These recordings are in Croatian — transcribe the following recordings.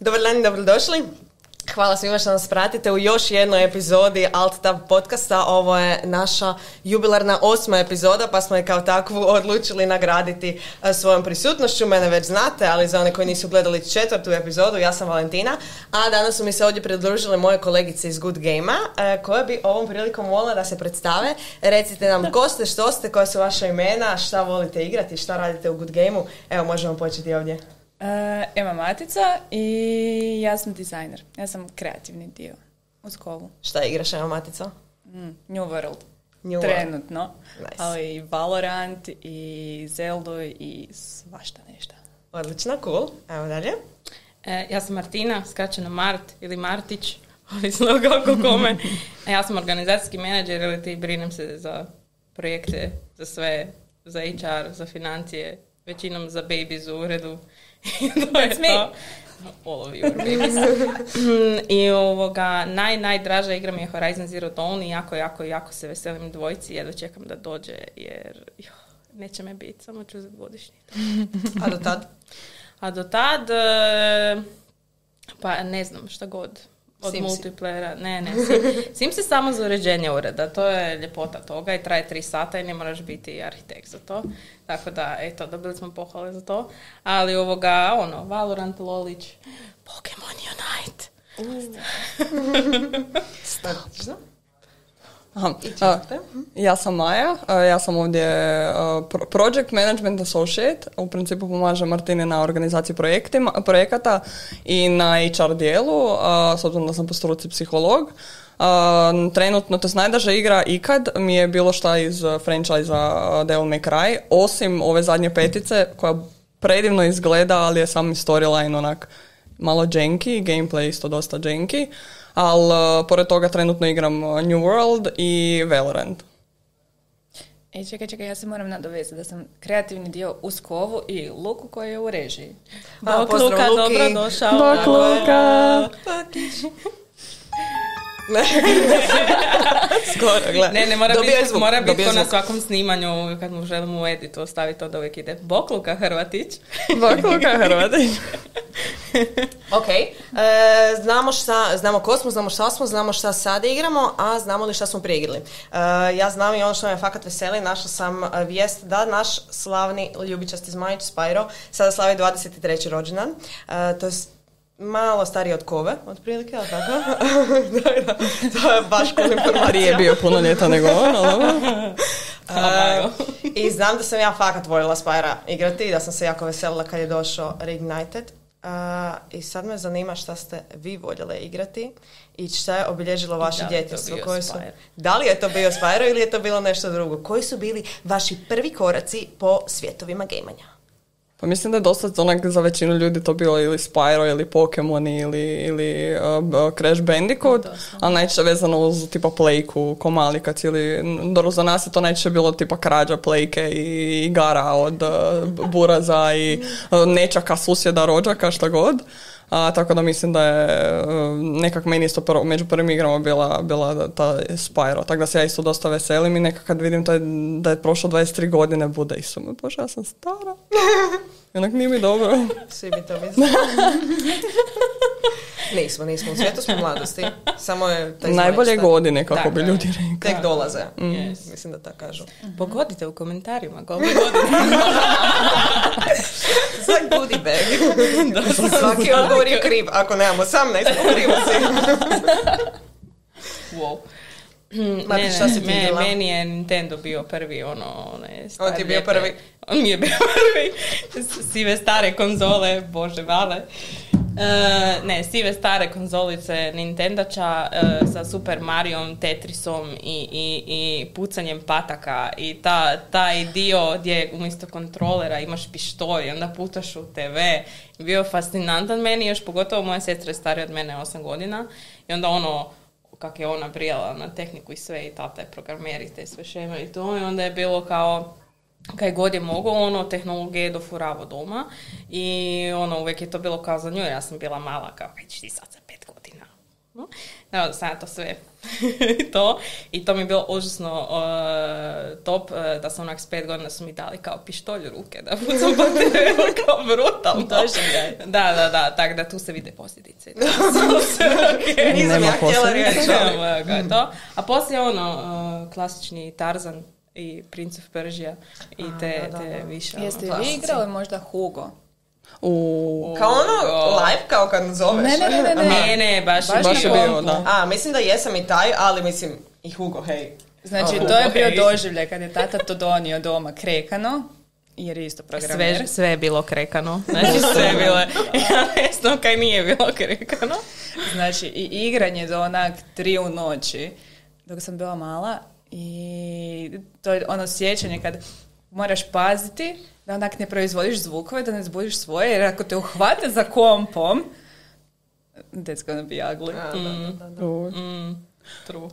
Dobar dan i dobrodošli. Hvala svima što nas pratite u još jednoj epizodi Alt Tab podcasta. Ovo je naša jubilarna osma epizoda, pa smo je kao takvu odlučili nagraditi e, svojom prisutnošću. Mene već znate, ali za one koji nisu gledali četvrtu epizodu, ja sam Valentina, a danas su mi se ovdje pridružile moje kolegice iz Good Game-a, koje bi ovom prilikom volila da se predstave. Recite nam ko ste, što ste, koja su vaša imena, šta volite igrati, šta radite u Good Game-u. Evo, možemo početi ovdje. Uh, Ema Matica i ja sam dizajner. Ja sam kreativni dio u skovu. Šta igraš Ema Matica? Mm, New World. New Trenutno. Nice. Ali i Valorant i Zelda i svašta nešto. Odlično, cool. Evo dalje. E, ja sam Martina, skraćeno Mart ili Martić, ovisno kako kome. E, ja sam organizacijski menadžer ili ti brinem se za projekte, za sve, za HR, za financije, većinom za babies u uredu. I to je That's me. to. All of your babies. I ovoga, naj, najdraža igra mi je Horizon Zero Dawn i jako, jako, jako se veselim dvojci, jedva čekam da dođe, jer jo, neće me biti, samo ću za godišnji. A do tad? A do tad, e, pa ne znam, šta god. Od Simsi. multiplayera, ne, ne, Sim, je samo za uređenje ureda, to je ljepota toga i traje tri sata i ne moraš biti arhitekt za to. Tako da, eto, dobili smo pohvale za to. Ali ovoga, ono, Valorant, Lolić, Pokemon Unite. Odlično. Aha, I četvrte? ja sam Maja, ja sam ovdje Project Management Associate, u principu pomažem Martini na organizaciji projektima, projekata i na HR dijelu, s obzirom da sam po struci psiholog. A, trenutno, to je najdraža igra ikad mi je bilo šta iz franchise Devil May Cry, osim ove zadnje petice koja predivno izgleda, ali je sam storyline onak malo janky, gameplay isto dosta janky, ali pored toga trenutno igram uh, New World i Valorant. E, čekaj, čekaj, ja se moram nadovezati da sam kreativni dio u skovu i Luku koji je u režiji. Bok Luka, Luki. dobrodošao. Bok. Luka! Ne. Skoro, gle. Ne, ne, mora biti, zvuk, mora biti na zvuk. svakom snimanju, kad mu želimo u editu ostaviti to da uvijek ide. Bok Luka Hrvatić. Bok Luka Hrvatić. Ok, e, znamo, šta, znamo ko smo, znamo šta smo, znamo šta sad igramo, a znamo li šta smo prije igrali. E, ja znam i ono što me fakat veseli, našla sam vijest da naš slavni ljubičasti zmajić Spyro sada slavi 23. rođendan. E, to je malo stariji od kove, otprilike, ali tako? da, da, to je baš cool informacija. Prije je bio puno ljeta nego on, ali. E, I znam da sam ja fakat voljela Spyra igrati i da sam se jako veselila kad je došao Reignited. Uh, I sad me zanima šta ste vi voljele igrati i šta je obilježilo vaše djetinjstvo. su, da li je to bio Spyro ili je to bilo nešto drugo? Koji su bili vaši prvi koraci po svjetovima gejmanja? Pa mislim da je dosta onak za većinu ljudi to bilo ili Spyro ili Pokemon ili, ili uh, Crash Bandicoot, ali najčešće vezano uz tipa plejku, komalika cijeli, dobro za nas je to najčešće bilo tipa krađa plejke i igara od uh, buraza i uh, nečaka susjeda, rođaka, šta god. A, tako da mislim da je uh, nekak meni isto prvo, među prvim igrama bila, bila ta Spyro. Tako da se ja isto dosta veselim i nekak kad vidim to je, da je prošlo 23 godine bude i su bože, ja sam stara. Onak nije mi dobro. Svi bi to mislili. nismo, nismo. U svijetu smo mladosti. Samo je taj Najbolje tak- godine, kako Tako bi je. ljudi rekli. Tek dolaze. Yes. Mislim da tako kažu. Pogodite u komentarima koliko godina. Za goodie bag. Svaki odgovor je kriv. Ako nemamo 18, krivo si. wow. Mati, Ne, šta si me- meni je Nintendo bio prvi, ono, one On ti je bio prvi? On mi je bio prvi. Sive stare konzole, bože vale. E, ne, sive stare konzolice Nintendača e, sa Super Marijom, Tetrisom i, i, i pucanjem pataka i ta, taj dio gdje umjesto kontrolera imaš pištolj i onda putaš u TV bio fascinantan meni, još pogotovo moja sestra je starija od mene 8 godina i onda ono kak je ona brijala na tehniku i sve i tata je programer i te sve šeme i to. I onda je bilo kao kaj god je mogao, ono, tehnologije je dofuravo doma i ono, uvijek je to bilo kao za nju, ja sam bila mala, kao, kaj ti sad za pet godina No, sad to sve to. I to mi je bilo užasno uh, top, uh, da sam onak s pet godina su mi dali kao pištolj u ruke, da budem kao brutalno. Da, da, da, tako da tu se vide posljedice. okay. Nisam ja htjela reći. Evo, to. A poslije ono, uh, klasični Tarzan i Prince of Persia i te, da, da, te da. više Jeste ono, vi igrali možda Hugo? U... Kao ono, live kao kad zoveš. Ne, ne, ne, ne, ne. Ne, ne, baš, Baš Baš je kompu. da. A, mislim da jesam i taj, ali mislim i Hugo, hej. Znači, Oh, to je bio okej. doživljaj kad je tata to donio doma krekano, jer je isto programer. Sve, sve je bilo krekano. Znači, sve je bilo... Ja ne znam kaj nije bilo krekano. Znači, i igranje do onak tri u noći, dok sam bila mala, i to je ono sjećanje kad moraš paziti da onak ne proizvodiš zvukove, da ne zbudiš svoje, jer ako te uhvate za kompom, that's gonna be ugly. A, da, da, da. U- Mm, true.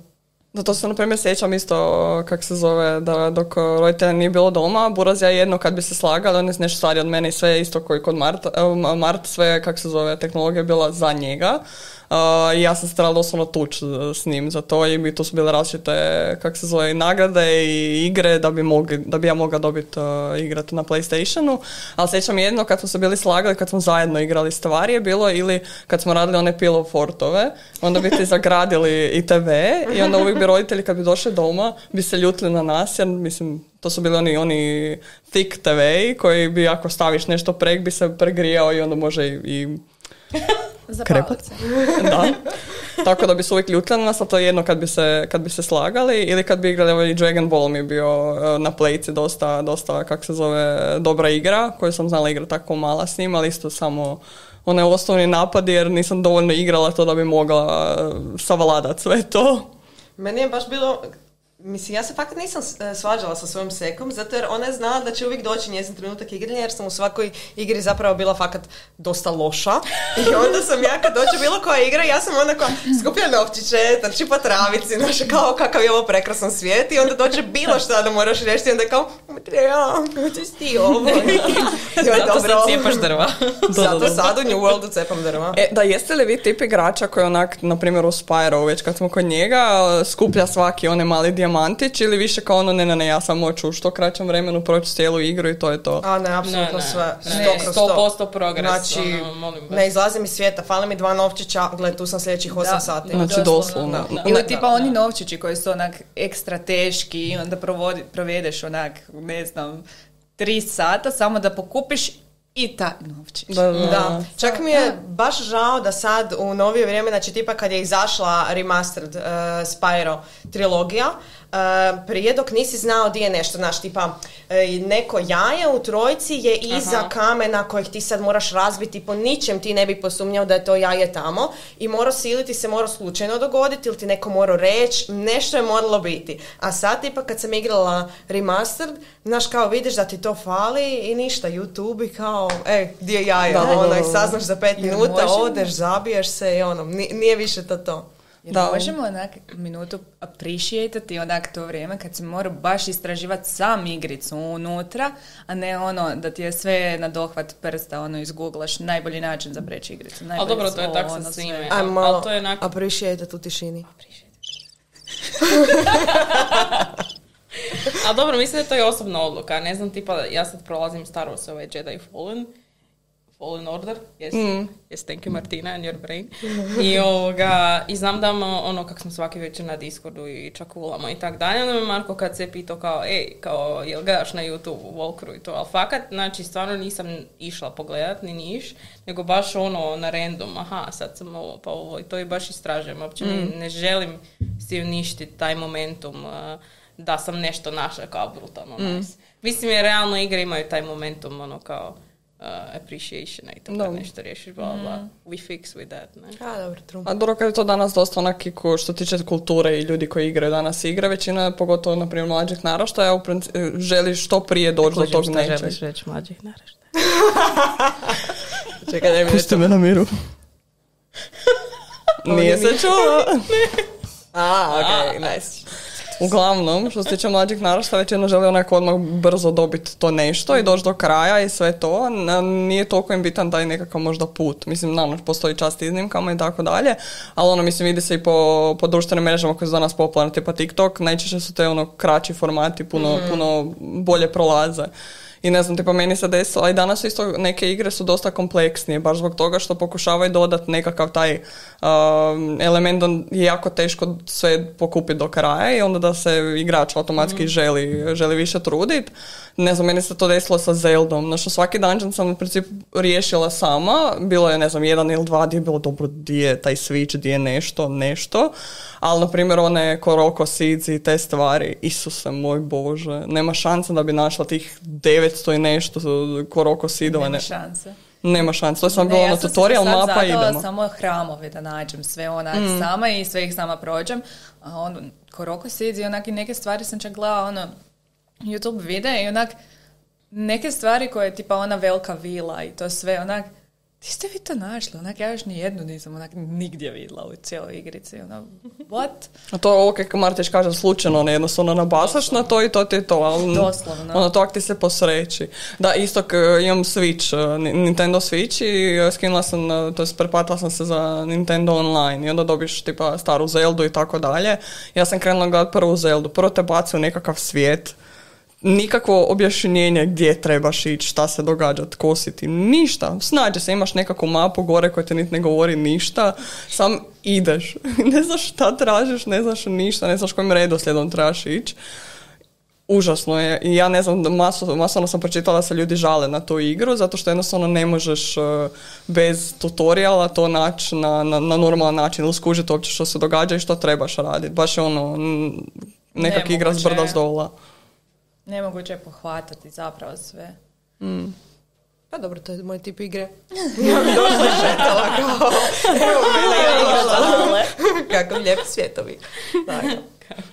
Da to se na primjer sjećam isto kak se zove da dok roditelja nije bilo doma, Buraz ja jedno kad bi se slagali, on je nešto stariji od mene i sve isto koji kod Marta, evo, Ma- Mart, sve kak se zove, tehnologija je bila za njega. I ja sam se trebala doslovno tući s njim za to i mi tu su bile različite, kak se zove, nagrade i igre da bi, mogli, da bi ja mogla dobiti uh, igrati na Playstationu. Ali sjećam jedno kad smo se bili slagali, kad smo zajedno igrali stvari je bilo ili kad smo radili one pillow fortove, onda bi ti zagradili i TV i onda uvijek bi roditelji kad bi došli doma bi se ljutili na nas jer mislim to su bili oni, oni thick TV koji bi ako staviš nešto prek bi se pregrijao i onda može i, i Krepat? da. Tako da bi se uvijek ljutili na nas, a to je jedno kad bi se, kad bi se slagali ili kad bi igrali ovaj Dragon Ball mi je bio eh, na plejci dosta, dosta, kak se zove, dobra igra koju sam znala igrati tako mala s njim, ali isto samo onaj osnovni napad jer nisam dovoljno igrala to da bi mogla eh, savladat sve to. Meni je baš bilo, mislim, ja se fakat nisam e, svađala sa svojom sekom, zato jer ona je znala da će uvijek doći njezin trenutak igranja, jer sam u svakoj igri zapravo bila fakat dosta loša. I onda sam ja kad dođe bilo koja igra, ja sam onda kao skuplja novčiće, trči po travici, znaš, kao kakav je ovo prekrasan svijet i onda dođe bilo šta da moraš riješiti i onda je kao, Matreja, hoćeš ti ovo? Joj, Zato dobro. sad cijepaš drva. Zato sad u New Worldu cepam drva. E, da, jeste li vi tip igrača koji onak, na primjer u Spyro, već kad smo kod njega, skuplja svaki onaj mali dijamantić ili više kao ono, ne, ne, ne, ja sam hoću u što kraćem vremenu proći cijelu igru i to je to. A ne, apsolutno Ne, ne, sve. ne, Sto kroz sto. 100% progres, Znači, ono, molim vas. ne izlazim iz svijeta, fali mi dva novčića, gle, tu sam sljedećih 8 Da. sati. Znači, doslovno. Da. Ili Da, tipa oni novčići koji su onak ekstra teški i onda provodi, provedeš onak, ne znam, tri sata samo da pokupiš i taj novčić. Da, da, da. Da, čak mi je baš žao da sad u novije vrijeme, znači tipa kad je izašla remastered uh, Spyro trilogija, uh, prije dok nisi znao di je nešto, znaš, tipa e, neko jaje u trojci je iza Aha. kamena kojeg ti sad moraš razbiti, po ničem ti ne bi posumnjao da je to jaje tamo i morao si ili ti se morao slučajno dogoditi ili ti neko morao reći, nešto je moralo biti. A sad tipa kad sam igrala remastered, znaš kao vidiš da ti to fali i ništa, YouTube i kao, e, gdje je jaje? Da, ono, i saznaš za pet minuta, odeš, zabiješ se i ono, ni- nije više to to. Jer Da. možemo onak minutu appreciatati onak to vrijeme kad si morao baš istraživati sam igricu unutra, a ne ono da ti je sve na dohvat prsta ono izgooglaš najbolji način za preći igricu. Ali dobro, to je slovo, tak sa ono sve. svime. Malo to je onako- appreciate u tišini. A dobro, mislim da to je osobna odluka. Ne znam, tipa, ja sad prolazim Star Wars, ovaj Jedi Fallen. Fallen Order, yes, Mm. yes, thank you Martina and your brain. I, ovoga, I znam da ono, ono kak smo svaki večer na Discordu i čakulamo i tak dalje, onda me Marko kad se pitao kao, ej, kao, jel gledaš na YouTube Walkthrough i to, ali fakat, znači, stvarno nisam išla pogledat, ni niš, nego baš ono, na random, aha, sad sam ovo, pa ovo, i to i baš istražujem, uopće ne, ne želim si uništiti taj momentum, uh, da sam nešto našla kao brutalno nice. Mislim, jer realno igre imaju taj momentum, ono kao, uh, appreciation i to kad Da. nešto riješiš, bla, bla, bla. We fix with that, ne? A, dobro, true. A dobro, kad je to danas dosta onaki ko što tiče kulture i ljudi koji igraju danas igre, većina, pogotovo na primjer mlađih naraštaja, u princi- želi što prije doći do tog nečeg. reći mlađih naraštaja. Čekaj, daj mi Pusti me na miru. Nije se čulo. A, okej, nice. Uglavnom, što se tiče mlađih narašta, većina želi onako odmah brzo dobiti to nešto i doći do kraja i sve to. Nije toliko im bitan taj nekakav možda put. Mislim, naravno, postoji čast iznimkama i tako dalje, ali ono, mislim, vidi se i po, po društvenim mrežama koje su danas popularne, tipa TikTok, najčešće su te ono kraći formati, puno, puno bolje prolaze. I ne znam, tipa meni se desilo, a i danas isto neke igre su dosta kompleksnije, baš zbog toga što pokušavaju dodati nekakav taj um, element da je jako teško sve pokupiti do kraja i onda da se igrač automatski želi, želi više trudit. Ne znam, meni se to desilo sa Zeldom, znači svaki dungeon sam u principu riješila sama, bilo je ne znam jedan ili dva gdje je bilo dobro di je taj switch, di je nešto, nešto, ali na primjer one Koroko Seeds i te stvari, Isuse moj Bože, nema šanse da bi našla tih 900 i nešto Koroko Seedova, Nema ne, šanse. nema šanse, to je samo bilo ono si tutorial mapa i idemo. samo hramove da nađem sve onak Mm. sama i sve ih sama prođem. A on, Koroko Seeds i onak i neke stvari sam čak gledala ono YouTube videe i onak neke stvari koje je tipa ona velika vila i to sve onak Di ste vi to našli? Onak, ja još ni jednu nisam onak nigdje vidjela u cijeloj igrici. Ono, what? A to ovo kako Martić kaže slučajno, ne jednostavno nabasaš na to i to ti je to, ali Doslovno. ono to ak ti se posreći. Da, isto k- imam Switch, eh, Ni- Nintendo Switch i eh, skinula sam, eh, to jest preplatila sam se za Nintendo Online i onda dobiš tipa staru Zeldu i tako dalje. Ja sam krenula gledat prvu Zeldu, prvo te baci u nekakav svijet, nikakvo objašnjenje gdje trebaš ići, šta se događa, tko si ti, ništa. Snađe se, imaš nekakvu mapu gore koja ti niti ne govori ništa, sam ideš. ne znaš šta tražiš, ne znaš ništa, ne znaš kojim redoslijedom trebaš ići. Užasno je. I ja ne znam, maso, masovno sam pročitala da se ljudi žale na tu igru, zato što jednostavno ne možeš eh, bez tutoriala to naći na, na, na normalan način ili skužiti uopće što se događa i što trebaš raditi. Baš je ono, nekak igra s brda s dola. Nemoguće je pohvatati zapravo sve. Pa dobro, to je moj tip igre. Ja bi došla šetala kao... Evo mene, Kakav lijep svjetovi.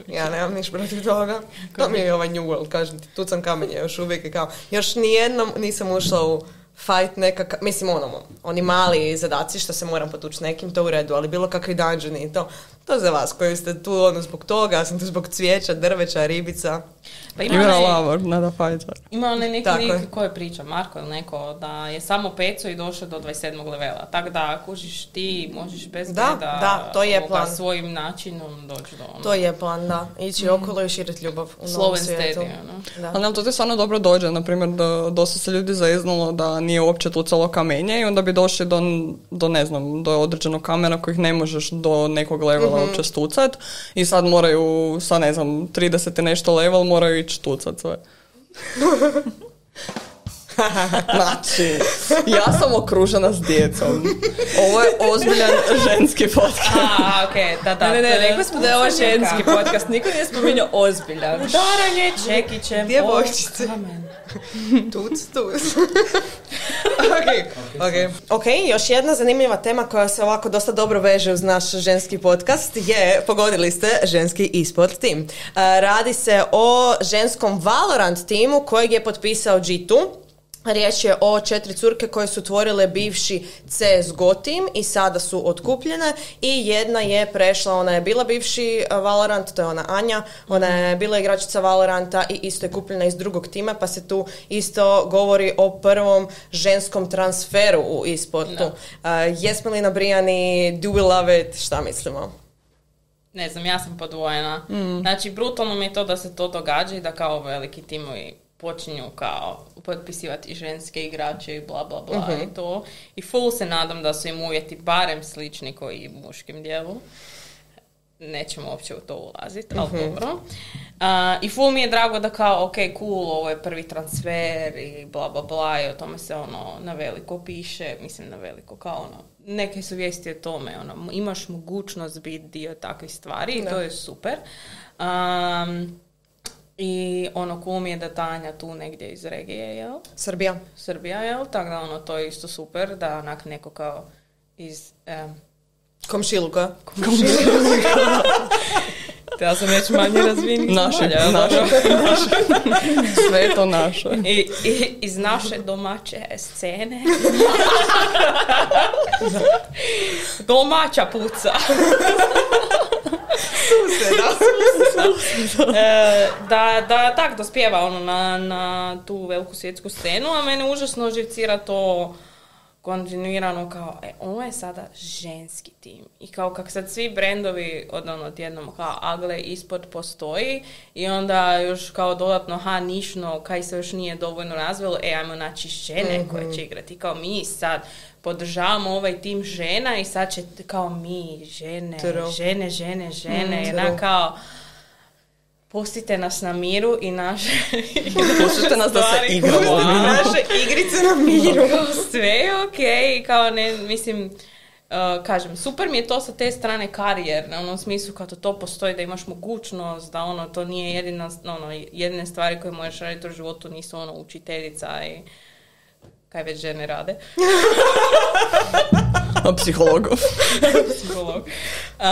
Ja nemam niš protiv toga. To mi je ovaj New World, kažem ti, tu sam kamenje još uvijek i kao, još nijednom nisam ušla u fight nekakav, mislim ono, oni mali zadaci što se moram potući nekim, to u redu, ali bilo kakvi dungeoni i to, to za vas koji ste tu ono zbog toga, ja sam tu zbog cvijeća, drveća, ribica. Pa ima onaj- lover, not a fighter. Ima onaj neki lik koji priča, Marko ili neko, da je samo peco i došao do 27. levela. Tako da kužiš ti, možeš bez Da, breda, da, to je ovoga, plan. svojim načinom doći do ono. To je plan, da. Ići okolo i širiti ljubav u and svijetu. steady, ono. Da. Ali nam to ti stvarno dobro dođe, na primjer da dosta se ljudi zaiznulo da nije uopće tucalo kamenje i onda bi došli do, do ne znam, do određenog kamera kojih ne možeš do nekog levela uopće stucat i sad moraju, sa ne znam, 30 i nešto level moraju ići tucat sve. znači, ja sam okružena s djecom. Ovo je ozbiljan ženski podcast. A, okej, da, da. Ne, ne, ne, rekli smo da je ovo ženski podcast. Niko nije spominjao ozbiljan. Udaranje čekićem. Djevojčice. Tuc, tuc. ok, ok. Ok, još jedna zanimljiva tema koja se ovako dosta dobro veže uz naš ženski podcast je, pogodili ste, ženski e-sport tim. E, radi se o ženskom Valorant timu kojeg je potpisao G2. Riječ je o četiri curke koje su tvorile bivši CSGO tim i sada su otkupljene i jedna je prešla, ona je bila bivši eh, Valorant, to je ona Anja, ona je bila igračica Valoranta i isto je kupljena iz drugog tima pa se tu isto govori o prvom ženskom transferu u e-sportu. Eh, jesmo li nabrijani, do we love it, šta mislimo? Ne znam, ja sam podvojena. Znači, brutalno mi je to da se to događa i da kao veliki timovi počinju kao potpisivati ženske igrače i bla bla bla i to. I full se nadam da su im uvjeti barem slični koji i u muškim dijelu. Nećemo uopće u to ulaziti, ali dobro. A, I full mi je drago da kao, ok, cool, ovo je prvi transfer i bla bla bla i o tome se ono na veliko piše, mislim na veliko kao ono, neke su vijesti o tome, ono, imaš mogućnost biti dio takvih stvari i to je super. Um, I ono, mi je da Tanja tu negdje iz regije, jel? Srbija. Srbija, jel? Tako da ono, to je isto super, da onak neko kao iz... em, Komšiluka. ja sam već manje razvijenih zemalja, jel? naši, naši. Sve je to naše. I, i, iz naše domaće scene. Domaća puca. se, da. E, da, da tak dospijeva ono na, na tu veliku svjetsku scenu, a mene užasno živcira to kontinuirano kao, e, ovo je sada ženski tim. I kao kak sad svi brendovi od ono tjednom kao agle ispod postoji i onda još kao dodatno ha nišno kaj se još nije dovoljno razvilo, e ajmo naći žene koje će igrati. Kao mi sad podržavamo ovaj tim žena i sad će kao mi žene, True. žene, žene, žene, Mm, jednak true. kao pustite nas na miru i naše Pustite nas da se igramo. Naše igrice na miru. sve je okej, kao ne, mislim, uh, kažem, super mi je to sa te strane karijer, na onom smislu to, to postoji, da imaš mogućnost, da ono, to nije jedina, ono, jedine stvari koje možeš raditi u životu nisu ono učiteljica i kaj već žene rade. Psihologu. psiholog. Uh,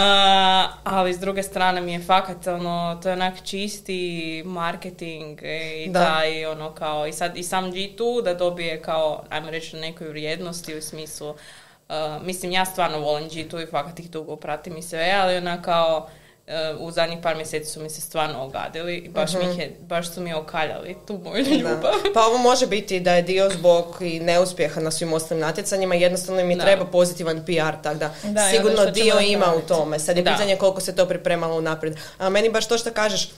ali s druge strane mi je fakat ono, to je onak čisti marketing i Da. taj ono kao i sad i sam G2 da dobije kao ajmo reći nekoj vrijednosti u smislu uh, mislim ja stvarno volim G2 i fakat ih dugo pratim i sve, ali ona kao u zadnjih par mjeseci su mi se stvarno ogadili i baš, mi je, baš su mi okaljali tu moju ljubav. Da. Pa ovo može biti da je dio zbog i neuspjeha na svim ostalim natjecanjima, jednostavno mi Da. treba pozitivan PR, tako da, Da, i sigurno dio ima u tome. Sad je Da. pitanje koliko se to pripremalo unaprijed. A meni baš to što kažeš,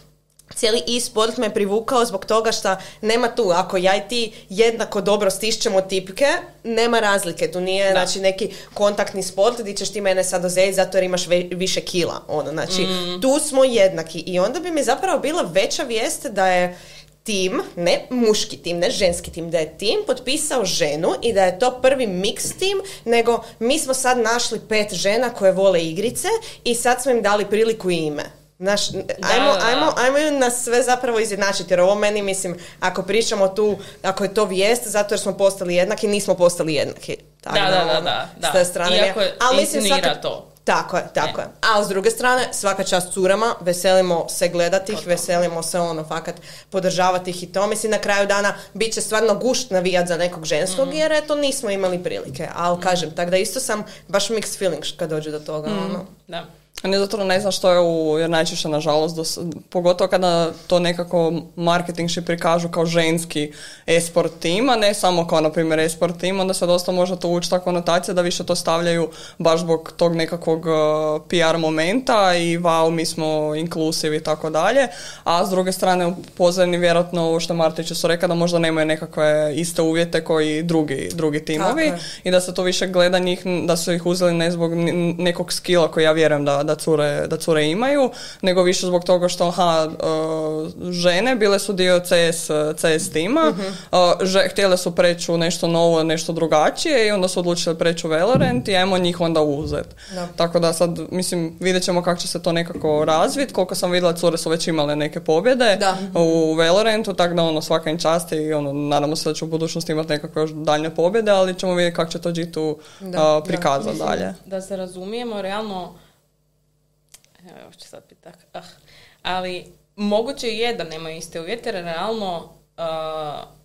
cijeli e-sport me privukao zbog toga što nema tu, ako ja i ti jednako dobro stišćemo tipke, nema razlike, tu nije Da. znači neki kontaktni sport gdje ćeš ti mene sad ozeti zato jer imaš ve- više kila, ono, znači Mm. tu smo jednaki i onda bi mi zapravo bila veća vijest da je tim, ne muški tim, ne ženski tim, da je tim potpisao ženu i da je to prvi mix tim, nego mi smo sad našli pet žena koje vole igrice i sad smo im dali priliku i ime. Znaš, ajmo, da, da. ajmo, ajmo nas sve zapravo izjednačiti, jer ovo meni, mislim, ako pričamo tu, ako je to vijest, zato jer smo postali jednaki, nismo postali jednaki. Tako Da, da, da, ono, da, da. S te strane, Iako ne- ali mislim svaka- to. Tako je, tako je. A s druge strane, svaka čast curama, veselimo se gledati ih, veselimo se ono, fakat podržavati ih i to. Mislim, na kraju dana bit će stvarno gušt navijat za nekog ženskog, Mhm. jer eto nismo imali prilike. Ali kažem, tako da isto sam baš mixed feelings kad dođe do toga. Mhm. Ono. Da. A ne zato ne znam što je u, jer najčešće nažalost, dos, pogotovo kada to nekako marketingši prikažu kao ženski esport tim, a ne samo kao na primjer esport tim, onda se dosta može to ući ta konotacija da više to stavljaju baš zbog tog nekakvog uh, PR momenta i wow, mi smo inklusiv i tako dalje, a s druge strane u pozadini vjerojatno ovo što Martić su rekao da možda nemaju nekakve iste uvjete koji drugi, drugi timovi i da se to više gleda njih, da su ih uzeli ne zbog nekog skila koji ja vjerujem da, da, cure, da cure imaju, nego više zbog toga što aha, uh, žene bile su dio CS, CS tima, uh, že- htjele su preći u nešto novo, nešto drugačije i onda su odlučile preći u Valorant i ajmo njih onda uzet. Da. Tako da sad, mislim, vidjet ćemo kako će se to nekako razvit. Koliko sam vidjela, cure su već imale neke pobjede Da. u Valorantu, tako da ono, svaka im čast i ono, nadamo se da će u budućnosti imati nekakve još daljnje pobjede, ali ćemo vidjeti kako će to G2 Da, uh, prikazati dalje. Da se razumijemo, realno, evo ću sad biti tak, ah, ali moguće je da nemaju iste uvjete, realno, uh,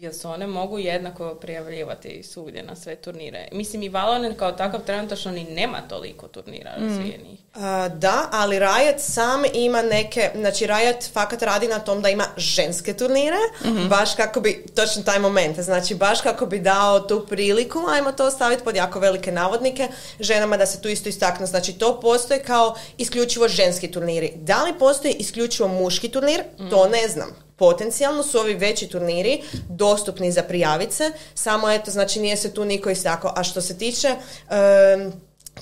jel se one mogu jednako prijavljivati svugdje na sve turnire. Mislim i Valorant kao takav trenutačno ni nema toliko turnira razvijenih. A, da, ali Riot sam ima neke, znači Riot fakat radi na tom da ima ženske turnire, baš kako bi, točno taj moment, znači baš kako bi dao tu priliku, ajmo to staviti pod jako velike navodnike, ženama da se tu isto istakne, znači to postoji kao isključivo ženski turniri. Da li postoji isključivo muški turnir, to ne znam. Potencijalno su ovi veći turniri dostupni za prijavice, samo eto, znači nije se tu niko istakao. A što se tiče em,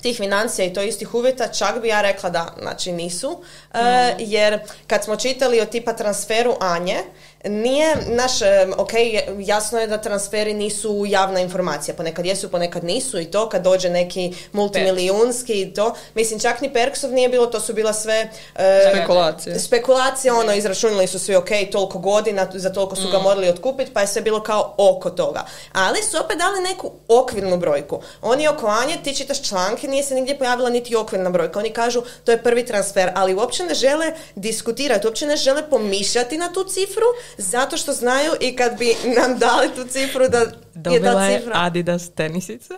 tih financija i to istih uvjeta, čak bi ja rekla da, znači nisu, e, jer kad smo čitali o tipa transferu Anje, nije naš, ok, jasno je da transferi nisu javna informacija, ponekad jesu, ponekad nisu i to kad dođe neki multimilijunski i to, mislim čak ni Perksov nije bilo, to su bila sve e, Spekulacije. spekulacije, ono, izračunali su svi, ok, toliko godina, za toliko su ga morali otkupiti, pa je sve bilo kao oko toga. Ali su opet dali neku okvirnu brojku. Oni oko Anje, ti čitaš članke, nije se nigdje pojavila niti okvirna brojka. Oni kažu, to je prvi transfer, ali uopće ne žele diskutirati, uopće ne žele pomišljati na tu cifru, zato što znaju i kad bi nam dali tu cifru da Dobila je cifra... Adidas tenisice.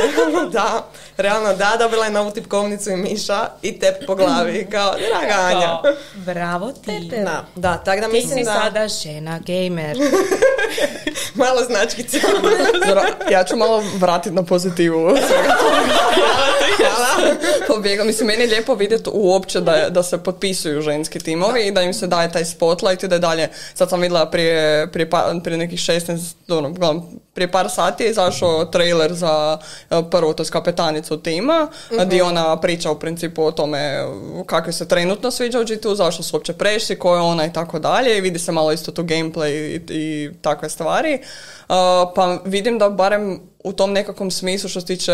da, realno da, dobila je novu tipkovnicu i miša i tep po glavi, kao, draga Anja. Bravo ti. Da, da, tako da Ti mislim si da... sada žena gamer. Malo značkica. Ja ću malo vratiti na pozitivu Hvala. pobjegla. Mislim, meni je lijepo vidjeti uopće da, je- da se potpisuju ženski timovi i da im se daje taj spotlight i da je dalje, sad sam vidjela prije, prije, pa- prije nekih 16, ono, prije par sati je izašao trailer za e, prvu, to je kapetanicu tima, gdje ona priča u principu o tome kako se trenutno sviđa u G2, zašto su uopće prešli, ko je ona i tako dalje i vidi se malo isto tu gameplay i, i takve stvari. Uh, pa vidim da barem u tom nekakvom smislu što se tiče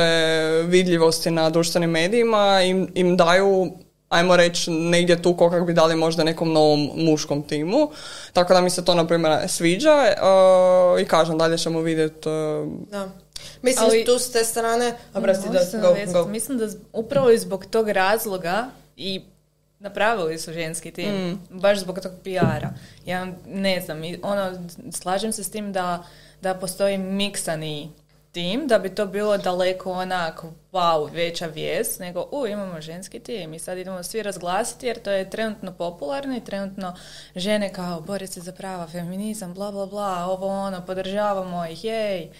vidljivosti na društvenim medijima im, im daju ajmo reći negdje tu ko kak bi dali možda nekom novom muškom timu. Tako da mi se to na primjer sviđa uh, i kažem dalje ćemo vidjeti uh, Da. Mislim, Ali- tu s te strane... Oprosti, da, go, go. Mislim da upravo i zbog tog razloga i napravili su ženski tim, Mm. baš zbog tog PR-a. Ja ne znam, i ono, slažem se s tim da, da postoji miksani tim, da bi to bilo daleko onako, wow, veća vijest, nego, u, imamo ženski tim i sad idemo svi razglasiti jer to je trenutno popularno i trenutno žene kao bore se za prava, feminizam, bla, bla, bla, ovo ono, podržavamo ih, jej.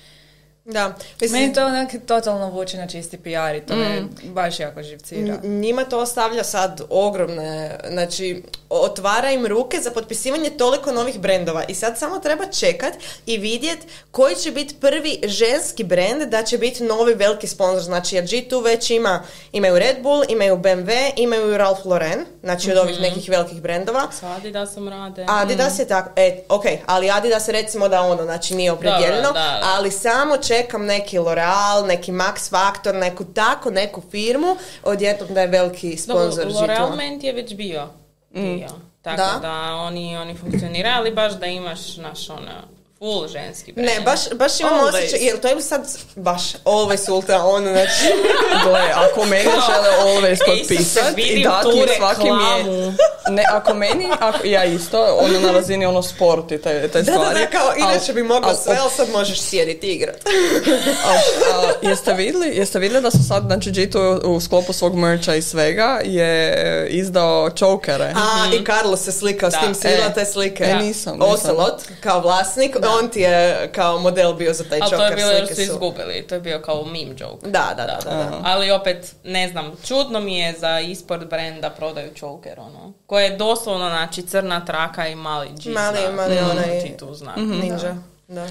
Da, mislim, Meni to onak totalno vuče na čisti PR i to me baš jako živcira. N- Njima to ostavlja sad ogromne, znači otvara im ruke za potpisivanje toliko novih brendova. I sad samo treba čekat i vidjet koji će biti prvi ženski brend da će biti novi veliki sponsor, znači jer G2 već ima, imaju Red Bull, imaju BMW, imaju Ralph Lauren, znači od ovih nekih velikih brendova. S Adidasom rade. Adidas je tako, e, ok, ali Adidas recimo da ono, znači nije opredjeljeno, ali samo čekam neki L'Oreal, neki Max Factor, neku tako, neku firmu, odjednom da je veliki sponsor Dobro, G2. L'Oreal Ment je već bio. Dio. Tako Da. da, oni, oni funkcioniraju, ali baš da imaš naš ono, full ženski brand. Ne, baš, baš imam Always. osjećaj, jel to je sad baš always ultra on, znači, Gle, ako meni žele always potpisati i dati mi svaki mi je... Ne, ako meni, ako, ja isto, ono na razini ono sport i te, te da, da, stvari. da, kao inače bi mogla sve, ali sad možeš sjediti i igrat. A, a, jeste vidjeli, jeste vidjeli da su sad, znači G2 u sklopu svog mercha i svega je izdao chokere. A, i Carlos se slikao s Da. tim, si vidjela E, te slike. e, nisam, nisam. Ocelot, kao vlasnik, on ti je kao model bio za taj Ali Joker to je bilo jer su izgubili, to je bio kao meme joke. Da, da, da, da. da. Ali opet, ne znam, čudno mi je za isport brenda prodaju choker, ono. Koje je doslovno, znači, crna traka i mali G Mali- mali Mhm. onaj- Ti tu znak. Ninja. Da.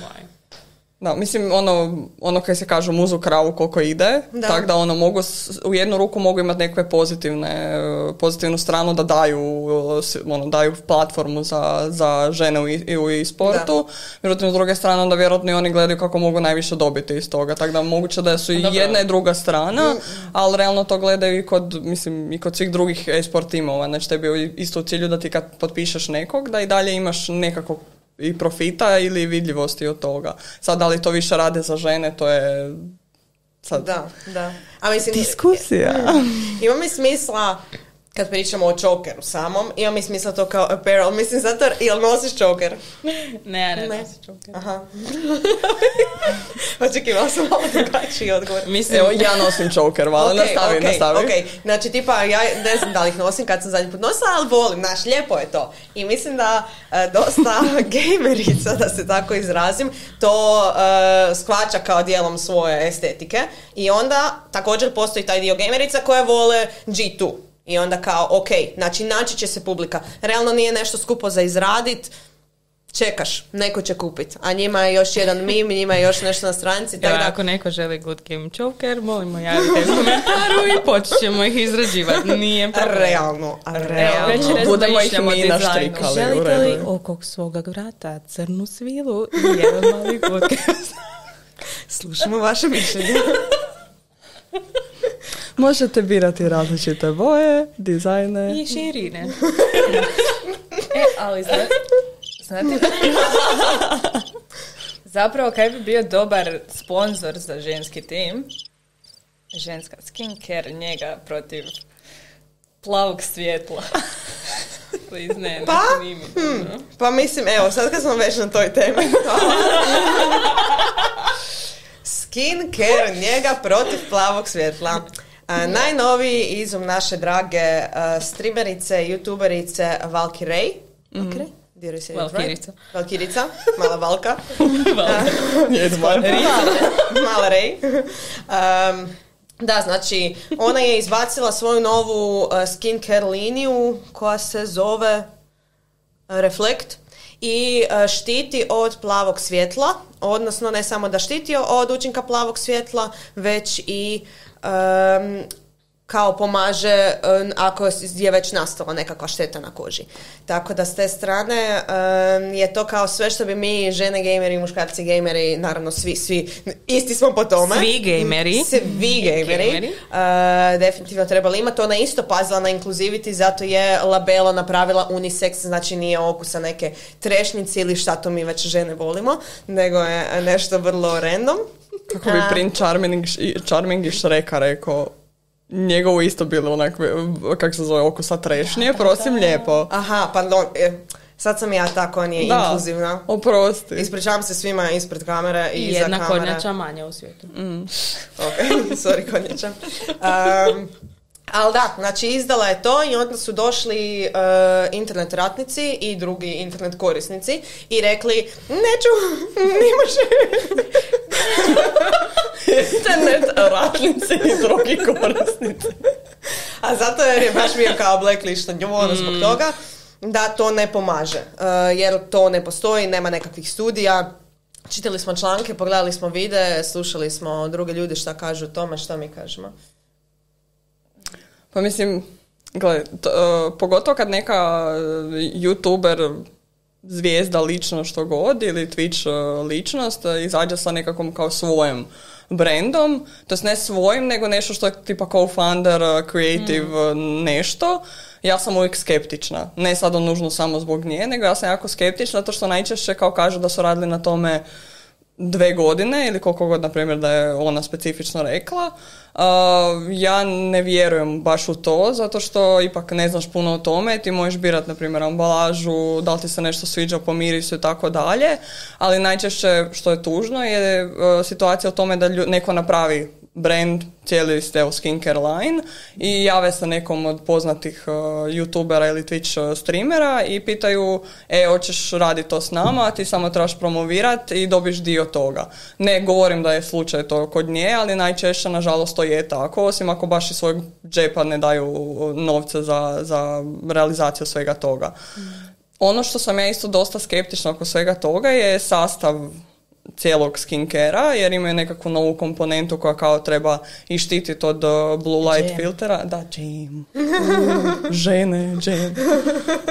Da, mislim, ono, ono kaj se kažu muzu kravu koliko ide, Da. tako da ono mogu, u jednu ruku mogu imati nekakve pozitivne, pozitivnu stranu da daju, ono, daju platformu za, za žene u, i- u e-sportu, međutim s druge strane onda vjerojatno i oni gledaju kako mogu najviše dobiti iz toga, tako da moguće da su i Dobro. jedna i druga strana, ali realno to gledaju i kod, mislim, i kod svih drugih e-sport timova, znači tebi je isto u cilju da ti kad potpišeš nekog, da i dalje imaš nekakvog i profita ili vidljivosti od toga. Sad, da li to više rade za žene, to je sad Da, da. A mislim, diskusija. ima mi smisla kad pričamo o chokeru samom, ima mi smisla to kao apparel. Mislim, zato, jel nosiš choker? Ne, ja ne, Ne. nosim choker. Aha. Očekivala sam malo drugačiji odgovor. Mislim, Evo, ja nosim choker, vala, Ok, nastavi, ok, nastavi. ok. Znači, tipa, ja ne znam da li ih nosim kad sam zadnji put nosila, ali volim, znaš, lijepo je to. I mislim da e, dosta gamerica, da se tako izrazim, to e, shvaća kao dijelom svoje estetike. I onda također postoji taj dio gamerica koje vole G2. I onda kao, ok, znači naći će se publika. Realno nije nešto skupo za izradit, čekaš, neko će kupit. A njima je još jedan mim, njima je još nešto na stranici. Tako da, ako neko želi Good Game Choker, molimo javite u komentaru i počet ćemo ih izrađivati. Nije problem. realno, a realno. Već Budemo ih mi naštrikali. Želite li je. oko svoga vrata crnu svilu i jedan mali podcast? Slušamo vaše mišljenje. Možete birati različite boje, dizajne. I širine. E, ali zna- znate... Zapravo, kaj bi bio dobar sponsor za ženski tim? Ženska skincare, njega protiv plavog svjetla. Please, ne, Pa, hmm, pa mislim, evo, sad kad smo već na toj temi. Skin care njega protiv plavog svjetla. A, najnoviji izum naše drage streamerice, youtuberice Valky Ray. Valky Ray? Did I say it right? Valkirica. Valkirica, mala Valka. Mala Ray. Um, da, znači, ona je izbacila svoju novu uh, skincare liniju koja se zove Reflect i uh, štiti od plavog svjetla, odnosno ne samo da štiti od učinka plavog svjetla, već i um, kao pomaže um, ako je već nastala nekakva šteta na koži. Tako da s te strane um, je to kao sve što bi mi žene gameri, muškarci gameri, naravno svi, svi, isti smo po tome. Svi gameri. Svi gameri. Gameri. Uh, definitivno trebali imati. Ona je isto pazila na inkluziviti, zato je labelo napravila unisex, znači nije okusa neke trešnjice ili šta to mi već žene volimo, nego je nešto vrlo random. Kako bi. Prince Charming, i- Charming iz Shreka rekao, njegovo isto bilo onak, kak se zove, okusa trešnje, prosim lijepo. Aha, pardon, e, sad sam ja ta koja nije Da, inkluzivna. oprosti. Ispričavam se svima ispred kamere i I iza jedna kamere. kornjača manje u svijetu. Ok, sorry konjača. Um, ali da, znači izdala je to i onda su došli e, internet ratnici i drugi internet korisnici i rekli neću, ne može. Internet ratnici i drugi korisnici. A zato jer je baš bio kao blacklist na nju, ono zbog toga da to ne pomaže. E, jer to ne postoji, nema nekakvih studija. Čitali smo članke, pogledali smo videe, slušali smo druge ljude šta kažu o tome, šta mi kažemo. Pa mislim, gledaj, t- e, pogotovo kad neka e, youtuber zvijezda lično što god ili Twitch e, ličnost e, izađe sa nekakvom kao svojim brandom, to ne svojim, nego nešto što je tipa co-founder, creative e, nešto, ja sam uvijek skeptična. Ne sad nužno samo zbog nje, nego ja sam jako skeptična zato što najčešće kao kažu da su radili na tome dve godine ili koliko god, na primjer, da je ona specifično rekla. Uh, ja ne vjerujem baš u to, zato što ipak ne znaš puno o tome, ti možeš birat, na primjer, ambalažu, da li ti se nešto sviđa po mirisu i tako dalje, ali najčešće što je tužno je uh, situacija o tome da lju- neko napravi brand, cijeli evo, skincare line i jave se nekom od poznatih uh, youtubera ili Twitch uh, streamera i pitaju, e, hoćeš raditi to s nama, ti samo trebaš promovirat i dobiš dio toga. Ne govorim da je slučaj to kod nje, ali najčešće, nažalost, to je tako, osim ako baš iz svojeg džepa ne daju uh, novce za, za realizaciju svega toga. Ono što sam ja isto dosta skeptična oko svega toga je sastav cijelog skincarea jer imaju nekakvu novu komponentu koja kao treba i štititi od uh, blue light Jam. filtera. Da, jam. Žene, jam.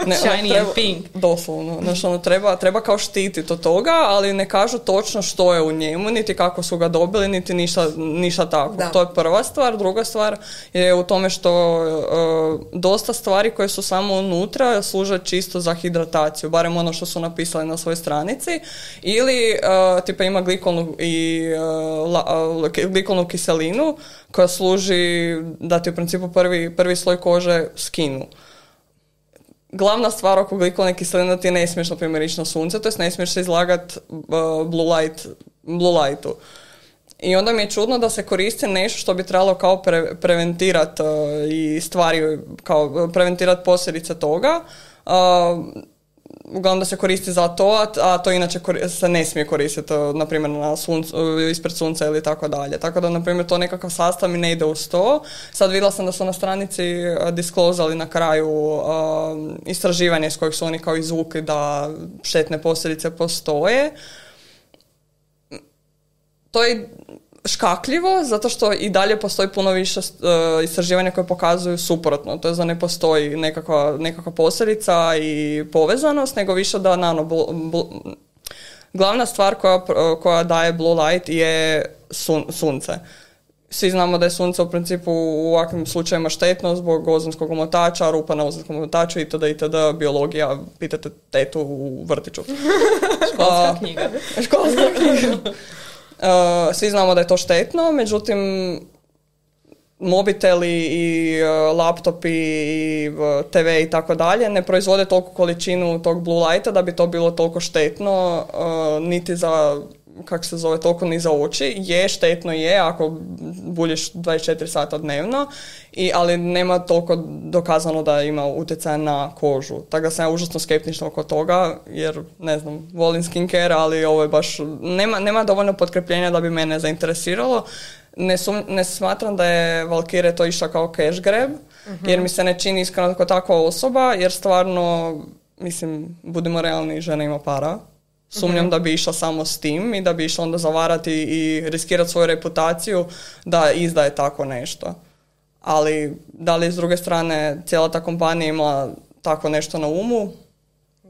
Ne, ono Shiny treba- and pink. Doslovno. Znači, ono, treba, treba kao štititi od toga, ali ne kažu točno što je u njemu, niti kako su ga dobili, niti ništa, ništa tako. Da. To je prva stvar. Druga stvar je u tome što uh, dosta stvari koje su samo unutra služe čisto za hidrataciju, barem ono što su napisali na svojoj stranici. Ili uh, tipa ima glikolnu i uh, la- uh, glikolnu kiselinu koja služi da ti u principu prvi, prvi sloj kože skinu glavna stvar oko glikolne kiseline da ti ne smiješ na primjer ići na sunce, to jest ne smiješ se izlagat uh, blue, light, blue lightu. I onda mi je čudno da se koristi nešto što bi trebalo kao pre, preventirat uh, i stvari, kao preventirat posljedice toga. Uh, uglavnom da se koristi za to, a, to inače se ne smije koristiti, na primjer, na suncu, ispred sunca ili tako dalje. Tako da, na primjer, to nekakav sastav mi ne ide uz to. Sad vidjela sam da su na stranici uh, disclosali na kraju uh, istraživanje iz kojeg su oni kao izvukli da štetne posljedice postoje. To je škakljivo, zato što i dalje postoji puno više uh, istraživanja koje pokazuju suprotno. To je da ne postoji nekakva, nekakva posljedica i povezanost, nego više da nano, bl- bl- glavna stvar koja, koja daje blue light je sun- sunce. Svi znamo da je sunce u principu u ovakvim slučajevima štetno zbog ozonskog omotača, rupa na ozonskom omotaču itd. itd. biologija, pitate tetu u vrtiću. Školska knjiga. školska knjiga. Uh, svi znamo da je to štetno, međutim, mobiteli i e, laptopi i e, TV i tako dalje ne proizvode toliku količinu tog blue lighta da bi to bilo toliko štetno niti za kak se zove, toliko ni za oči. Je, štetno je ako buljiš 24 sata dnevno, i, ali nema toliko dokazano da ima utjecaj na kožu. Tako da sam ja užasno skeptična oko toga, jer ne znam, volim skincare, ali ovo je baš, nema, nema dovoljno potkrepljenja da bi mene zainteresiralo. Ne, sum, ne smatram da je Valkyrie to išla kao cash grab, jer mi se ne čini iskreno kao takva osoba, jer stvarno, mislim, budemo realni, žena ima para, Sumnjam da bi išla samo s tim i da bi išla onda zavarati i riskirati svoju reputaciju da izdaje tako nešto. Ali da li s druge strane cijela ta kompanija ima tako nešto na umu,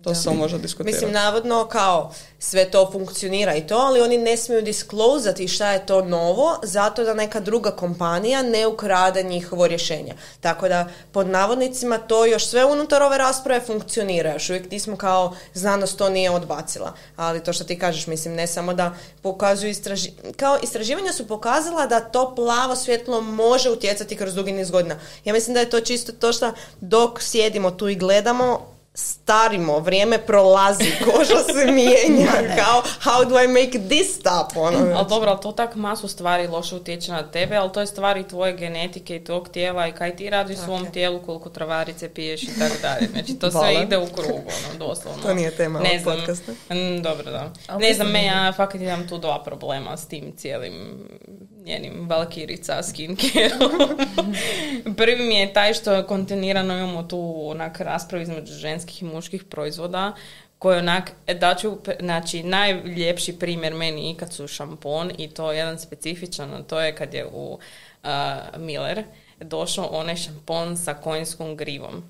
to se može diskutirati. Mislim, navodno kao sve to funkcionira i to, ali oni ne smiju disklozati šta je to novo, zato da neka druga kompanija ne ukrade njihovo rješenje. Tako da, pod navodnicima, to još sve unutar ove rasprave funkcionira. Još uvijek nismo kao znanost to nije odbacila. Ali to što ti kažeš, mislim, ne samo da pokazuju istraži... Kao istraživanja su pokazala da to plavo svjetlo može utjecati kroz dugi niz godina. Ja mislim da je to čisto to što dok sjedimo tu i gledamo, starimo, vrijeme prolazi, koža se mijenja, kao how do I make this stop? Ono, ali dobro, ali to tak masu stvari loše utječe na tebe, ali to je stvari tvoje genetike i tog tijela i kaj ti radiš u svom tijelu, koliko travarice piješ i tako dalje. Znači, to sve ide u krugu, ono, doslovno. To nije tema ne znam, podcasta. mm, dobro, da. ne znam, me, ja fakat imam tu dva problema s tim cijelim njenim valkirica skincareom. Prvi mi je taj što kontinuirano imamo tu onak raspravu između ženskih i muških proizvoda koji onak, e, daću, znači najljepši primjer meni ikad su šampon i to je jedan specifičan, to je kad je u uh, Miller došao onaj šampon sa konjskom grivom.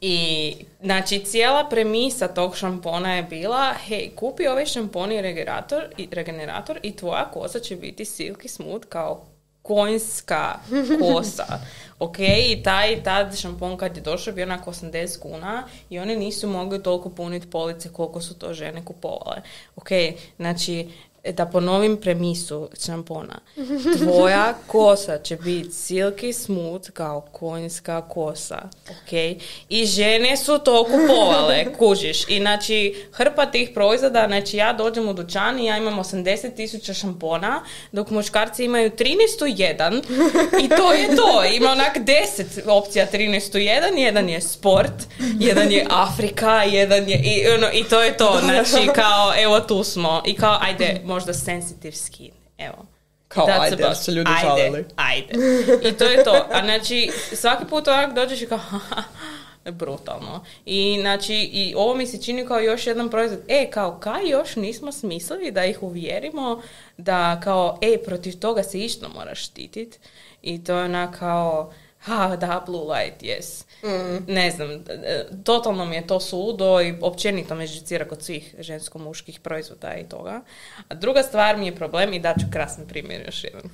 I znači cijela premisa tog šampona je bila hej, kupi ovaj šampon i regenerator, i regenerator i tvoja kosa će biti silky smooth kao konjska kosa. ok, i taj tad šampon kad je došao bio onak 80 kuna i oni nisu mogli toliko puniti police koliko su to žene kupovale. Ok, znači da ponovim premisu šampona. Tvoja kosa će biti silky smooth kao konjska kosa. Ok? I žene su to kupovale, kužiš. I znači, hrpa tih proizvoda, znači ja dođem u dućan i ja imam 80 tisuća šampona, dok muškarci imaju 13 u 1 i to je to. Ima onak 10 opcija 13 u 1, jedan je sport, jedan je Afrika, jedan je i, ono, i to je to. Znači, kao, evo tu smo. I kao, ajde, možda sensitive skin. Evo. Kao, That's ajde, about- su ljudi ajde, žalili. Ajde. I to je to. A znači, svaki put ovak dođeš i kao, brutalno. I znači, i ovo mi se čini kao još jedan proizvod. E, kao, kaj još nismo smislili da ih uvjerimo da kao, e, protiv toga se išto moraš štitit. I to je ona kao, ha, da, blue light, yes. Ne znam, totalno mi je to suludo i općenito me žicira kod svih žensko-muških proizvoda i toga. A druga stvar mi je problem i daću krasan primjer još jedan.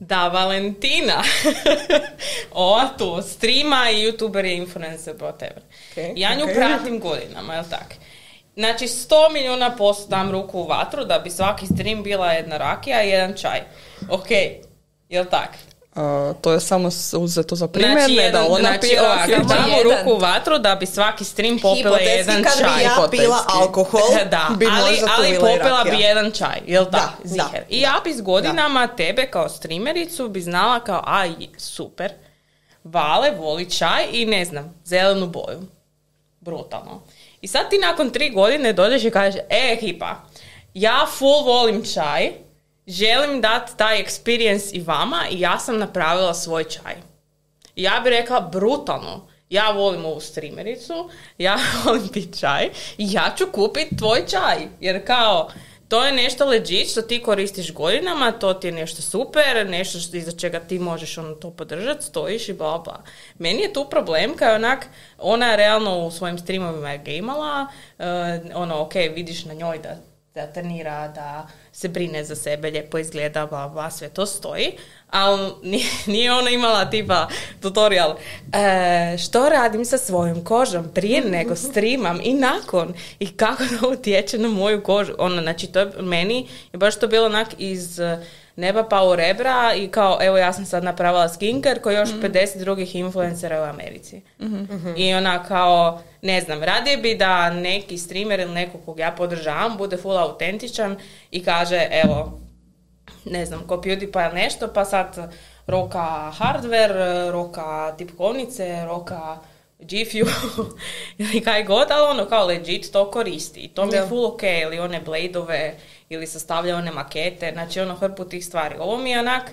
Da, Valentina. Ova tu, streama i youtuber i influencer, whatever. Ok, ja nju ok. pratim godinama, jel tak? Znači, 100 milijuna posto dam ruku u vatru da bi svaki stream bila jedna rakija i jedan čaj. Ok, jel tak? A, to je samo uzeto za primjer, Znači, ne jedan, da ona znači, pije ovako, rakiju. samo jedan. ruku u vatru da bi svaki stream popila Hipotetski, jedan kad bi čaj. ja pila alkohol, da, bi ali, ali popila bi jedan čaj, jel Da, da? da. I ja bi s godinama tebe kao streamericu bi znala kao, a super, Vale voli čaj i ne znam, zelenu boju. Brutalno. I sad ti nakon tri godine dođeš i kažeš, e ekipa, ja full volim čaj, želim dati taj experience i vama i ja sam napravila svoj čaj. Ja bi rekla brutalno. Ja volim ovu streamericu, ja volim pit čaj i ja ću kupiti tvoj čaj. Jer kao, to je nešto legit što ti koristiš godinama, to ti je nešto super, nešto što, iza čega ti možeš ono to podržati, stojiš i bla bla. Meni je tu problem kao onak, ona je realno u svojim streamovima je gamala, uh, ono, ok, vidiš na njoj da da trenira, da se brine za sebe, lijepo izgleda, bla, bla, sve to stoji, ali nije, nije ona imala tipa tutorial e, što radim sa svojom kožom prije nego streamam i nakon i kako to utječe na moju kožu. Ono, znači, to je, meni je baš to bilo onak iz neba pa u rebra i kao evo ja sam sad napravila skincare koji još 50 drugih influencera u Americi. I ona kao, ne znam, radije bi da neki streamer ili neko kog ja podržavam bude full autentičan i kaže evo, ne znam, ko PewDiePie ili nešto, pa sad roka hardware, roka tipkovnice, roka GFU ili kaj god, ali ono kao legit to koristi. I to mi je full ok, ili one bladeove, ili sastavlja one makete, znači ono hrpu tih stvari. Ovo mi je onak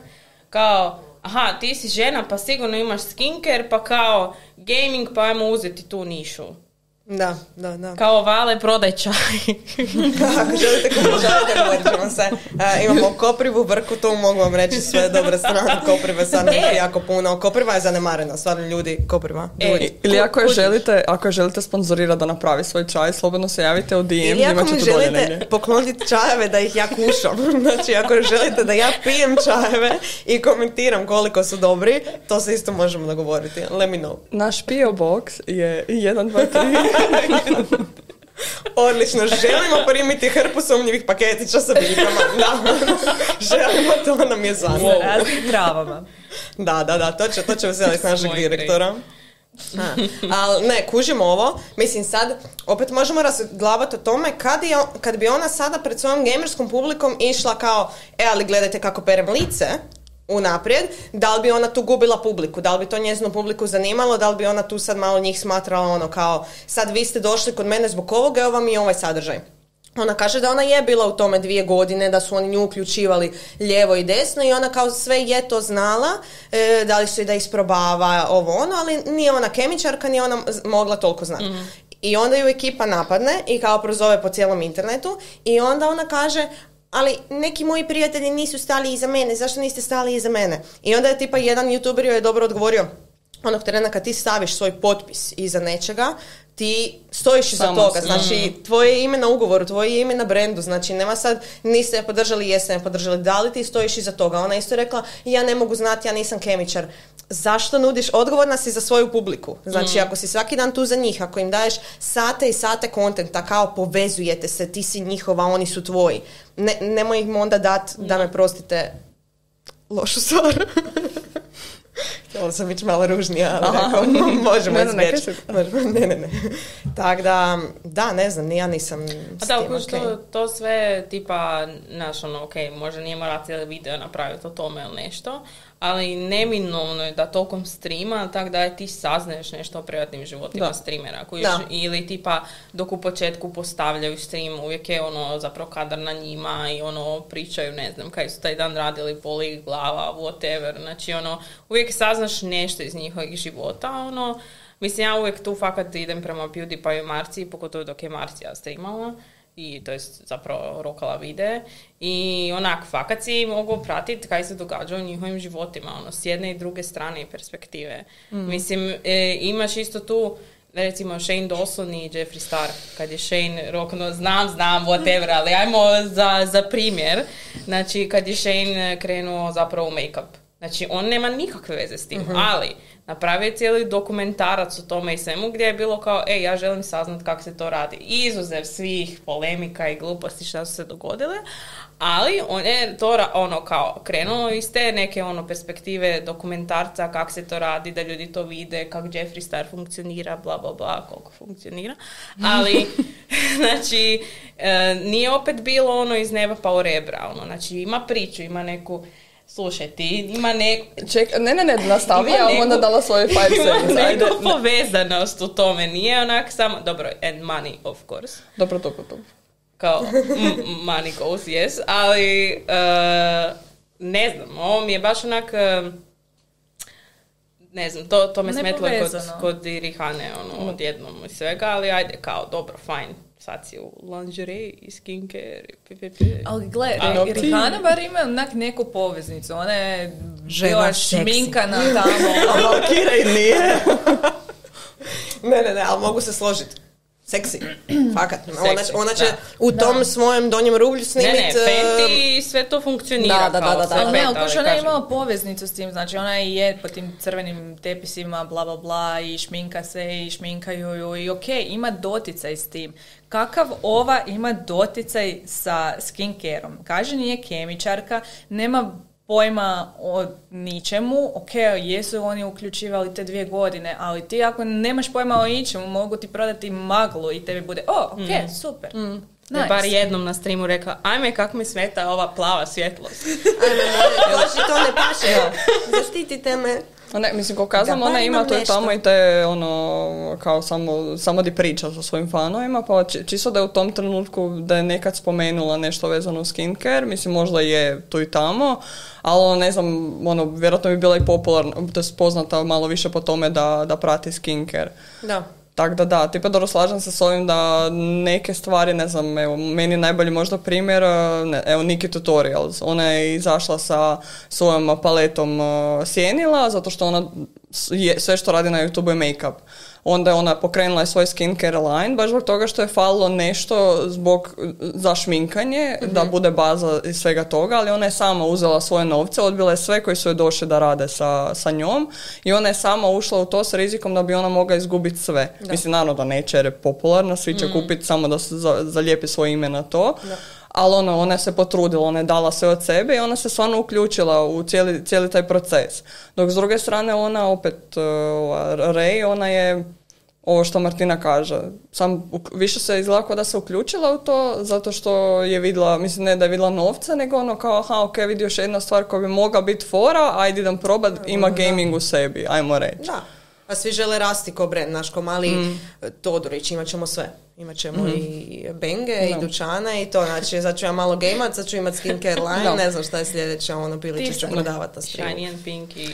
kao, aha, ti si žena pa sigurno imaš skincare, pa kao gaming pa ajmo uzeti tu nišu. Da, da, da. Kao vale, prodaj čaj. Ako želite želite, govorit ćemo se. E, imamo koprivu, vrku, tu mogu vam reći sve dobre strane koprive, sad nam je jako puno. Kopriva je zanemarena, stvarno ljudi, kopriva. E, Ljudi. Ili ako je želite, ako je želite sponzorirati da napravi svoj čaj, slobodno se javite u DM, Ili ako mi želite pokloniti čajeve da ih ja kušam, znači ako želite da ja pijem čajeve i komentiram koliko su dobri, to se isto možemo dogovoriti. Let me know. Naš PO Box je 1, 2, 3. Odlično, želimo primiti hrpu sumnjivih paketića sa biljkama. Da, želimo, to nam je zvano. Sa raznim travama. Da, da, da, to će, to će veseliti našeg direktora. Ali ne, kužimo ovo. Mislim sad, opet možemo razglavati o tome kad, je, kad bi ona sada pred svojom gamerskom publikom išla kao, e, ali gledajte kako perem lice, unaprijed, da li bi ona tu gubila publiku, da li bi to njezinu publiku zanimalo, da li bi ona tu sad malo njih smatrala ono kao, sad vi ste došli kod mene zbog ovoga, evo vam i ovaj sadržaj. Ona kaže da ona je bila u tome dvije godine, da su oni nju uključivali lijevo i desno i ona kao sve je to znala, e, da li su i da isprobava ovo ono, ali nije ona kemičarka, nije ona mogla toliko znati. I onda ju ekipa napadne i kao prozove po cijelom internetu i onda ona kaže ali neki moji prijatelji nisu stali iza mene, zašto niste stali iza mene? I onda je tipa jedan youtuber joj je dobro odgovorio, onog trena kad ti staviš svoj potpis iza nečega, ti stojiš iza toga, znači tvoje je ime na ugovoru, tvoje je ime na brendu, znači nema sad niste je podržali, jeste je podržali, da li ti stojiš iza toga? Ona isto rekla, ja ne mogu znati, ja nisam kemičar. Zašto nudiš, odgovorna si za svoju publiku. Znači, ako si svaki dan tu za njih, ako im daješ sate i sate kontenta, kao povezujete se, ti si njihova, oni su tvoji. Ne, nemoj im onda dat, da me prostite, lošu stvar. Htjela sam biti malo ružnija, ali rekao, možemo Ne, ne, ne, Ne, ne, ne. Tako da, da, ne znam, ja nisam s da, tim okej. to, to sve tipa, znaš, ono, ok, možda nije mora cijeli video napraviti o tome ili nešto, ali neminovno je da tokom streama, tak da ti saznaješ nešto o privatnim životima Da. streamera. Kojiš, Da. ili tipa, dok u početku postavljaju stream, uvijek je ono, zapravo kadar na njima i ono, pričaju, ne znam, kaj su taj dan radili, boli glava, whatever, znači ono, uvijek saznaš nešto iz njihovih života, ono, Mislim, ja uvijek tu fakat idem prema PewDiePie i Marci, pogotovo dok je Marcija streamala i to je zapravo rokala videe i onak fakat si mogu pratiti kaj se događa u njihovim životima, ono, s jedne i druge strane i perspektive. Mislim, e, imaš isto tu recimo Shane Dawson i Jeffree Star, kad je Shane rokno, znam, znam, whatever, ali ajmo za, za primjer, znači kad je Shane krenuo zapravo u make-up, znači on nema nikakve veze s tim, ali napravio je cijeli dokumentarac o tome i svemu gdje je bilo kao, ej, ja želim saznat kako se to radi. Izuzev svih polemika i gluposti što su se dogodile, ali on je to ono kao krenuo iz te neke ono perspektive dokumentarca kako se to radi, da ljudi to vide, kako Jeffree Star funkcionira, bla bla bla, koliko funkcionira. Ali, znači, e, nije opet bilo ono iz neba pa u rebra, ono, znači ima priču, ima neku Slušaj, ti ima neku... Ček, ne, ne, ne, nastavi, ja vam onda neku- dala svoje five Ima seconds. Ajde, neku ne. povezanost u tome, nije onak samo... Dobro, and money, of course. Dobro, dobro, dobro. Kao, m- money goes, yes, ali uh, ne znam, ovo mi je baš onak... uh, ne znam, to, to me smetlo kod, kod Rihane, ono, odjednom i svega, ali ajde, kao, dobro, fajn, sad si u lingerie i skincare pi. Ali gle, Ali Re- ti- Rihanna bar ima onak neku poveznicu. Ona je Žena bila seksi. šminkana tamo. A Valkyra i nije. ne, ne, ne, ali mogu se složiti. Seksi. Fakat. Ona, Seksi, ona će da. u tom svojem donjem rublju Ne, snimit... ne, eh, Fenty sve to funkcionira Da, da, da, da, da. Ali ne, ali ona je imala poveznicu s tim, znači ona i je po tim crvenim tepisima, bla, bla, bla, i šminka se, i šminkaju ju, i okej, ima doticaj s tim. Kakav ova ima doticaj sa skincareom? Kaže, nije kemičarka, nema pojma o ničemu, ok, jesu oni uključivali te dvije godine, ali ti ako nemaš pojma o ničemu, mogu ti prodati maglu i tebi bude, o, ok, super. Je Nice. bar jednom na streamu rekla, ajme kak mi smeta ova plava svjetlost. Ajme, to ne paše. Zaštitite me. Ne, mislim, kako kazam, ona ima nešto. tamo i te, ono, kao samo, samo di priča sa svojim fanovima, pa či- čisto da je u tom trenutku da je nekad spomenula nešto vezano uz skincare, mislim, možda je tu i tamo, ali ono, ne znam, ono, vjerojatno bi bila i popularna, to je poznata malo više po tome da, da prati skincare. Da. Tako da da, tipa dobro slažem se s ovim da neke stvari, ne znam, evo, meni najbolji možda primjer, uh, ne, evo Niki Tutorials, ona je izašla sa svojom paletom uh, sjenila, zato što ona je, sve što radi na YouTube je make-up. Onda je ona pokrenula i svoj skincare line, baš zbog toga što je falilo nešto zbog, za šminkanje, da bude baza i svega toga, ali ona je sama uzela svoje novce, odbila je sve koji su joj došli da rade sa, sa njom i ona je sama ušla u to s rizikom da bi ona mogla izgubiti sve. Mislim, naravno da neće jer je popularna, svi će kupiti samo da se za- zalijepi svoje ime na to. Ali ono, ona se potrudila, ona je dala sve od sebe i ona se stvarno uključila u cijeli, cijeli taj proces. Dok s druge strane ona opet, uh, Ray, ona je ovo što Martina kaže. Sam više se izgleda da se uključila u to zato što je vidjela, mislim ne da je vidjela novca, nego ono kao aha, ok, vidi još jedna stvar koja bi mogla biti fora, ajde idem probat, ima gaming u sebi, ajmo reći. Da. Pa svi žele rasti ko brand, naš ko mali Mm. Todorić, imat ćemo sve. Imat ćemo i benge, Da. i dućane i to, znači, sad ću ja malo gameat, sad ću imat skincare line, Da. ne znam šta je sljedeće, ono, piliće ću sam- prodavat na streamu. Shiny and pink i.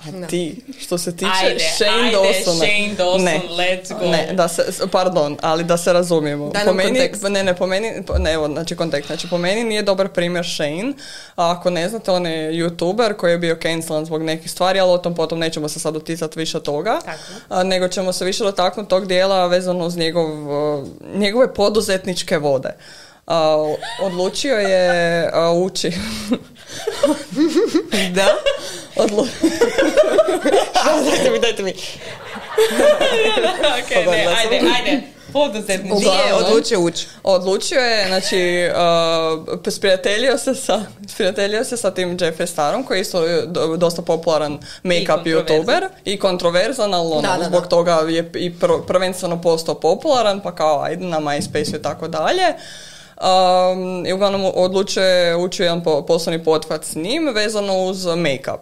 A ti, što se tiče Ajde, Shane ajde, Dawsona. Shane Dawson, ne, let's go. Ne, da se, pardon, ali da se razumijemo. Daj po meni, kontekst. ne, ne, po meni, ne, evo, znači kontekst, znači po meni nije dobar primjer Shane, a ako ne znate, on je youtuber koji je bio cancelan zbog nekih stvari, ali o tom potom nećemo se sad doticati više toga, Tako. a, nego ćemo se više dotaknuti tog dijela vezano uz njegov, njegove poduzetničke vode. A, odlučio je a, ući Da? Odlu... dajte mi, dajte mi. ok, ne, Pogodila sam. ajde, ajde. Poduzetnički. Gdje je Uglavnom. odlučio ući? Odlučio je, znači, uh, sprijateljio se sa, sprijateljio se sa tim Jeffree Starom, koji je isto do- dosta popularan make-up kontroverzan. youtuber i kontroverzan, ali ono, Da, da, zbog da. toga je i pr- prvenstveno postao popularan, pa kao ajde na MySpace i tako dalje. Um, I uglavnom odlučio je ući jedan po- poslovni pothvat s njim vezano uz make-up.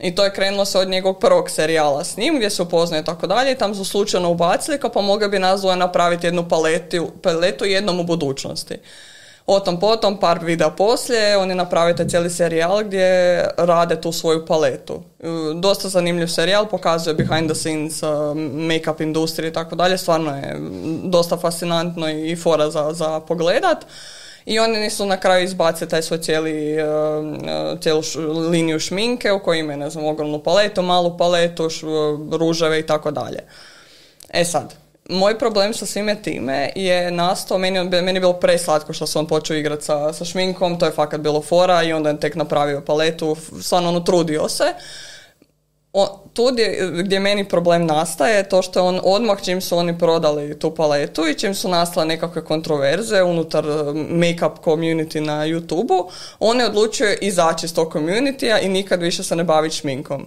I to je krenulo se od njegovog prvog serijala s njim gdje se upoznaje i tako dalje i tam su slučajno ubacili kao pa mogao bi nazvao napraviti jednu paletu, paletu jednom u budućnosti. O tom potom, par videa poslije, oni naprave taj cijeli serijal gdje rade tu svoju paletu. E, Dosta zanimljiv serijal, pokazuje behind the scenes, uh, make-up industrije i tako dalje, stvarno je dosta fascinantno i fora za, za pogledat. I oni nisu na kraju izbacili taj svoj cijeli, uh, cijelu liniju šminke u kojoj imaju, ne znam, ogromnu paletu, malu paletu, š- ruževe i tako dalje. E sad, moj problem sa svime time je nastao, meni, meni je bilo preslatko što se on počeo igrati sa, sa šminkom, to je fakat bilo fora i onda je tek napravio paletu, stvarno ono trudio se. O, tu gdje, gdje meni problem nastaje je to što je on odmah čim su oni prodali tu paletu i čim su nastale nekakve kontroverze unutar eh, make-up community na YouTube-u, on je odlučio izaći iz tog community i nikad više se ne baviti šminkom.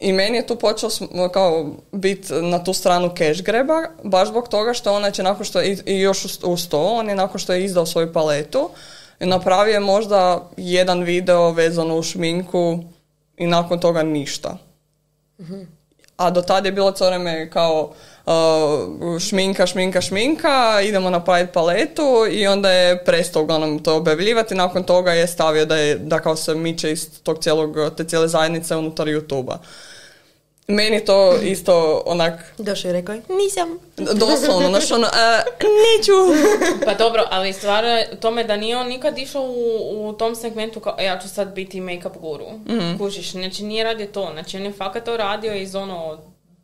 I meni je tu počeo kao biti na tu stranu cash greba, baš zbog toga što on znači nakon što je, i- još uz, uz to, on je nakon što je izdao svoju paletu, napravio je možda jedan video vezano u šminku i nakon toga ništa. A do tada je bilo cijelo kao uh, šminka, šminka, šminka, idemo napraviti paletu i onda je prestao uglavnom to objavljivati. Nakon toga je stavio da, je, da kao se miče iz tog cijelog, te cijele zajednice unutar YouTube-a. Meni to isto onak, Došao i rekao je, nisam. doslovno, znaš ono, "E, neću. Pa dobro, ali stvar je tome da nije on nikad išao u, u tom segmentu kao "E, ja ću sad biti make-up guru. Mhm. Kužiš, znači nije radio to. Znači on je fakat to radio iz ono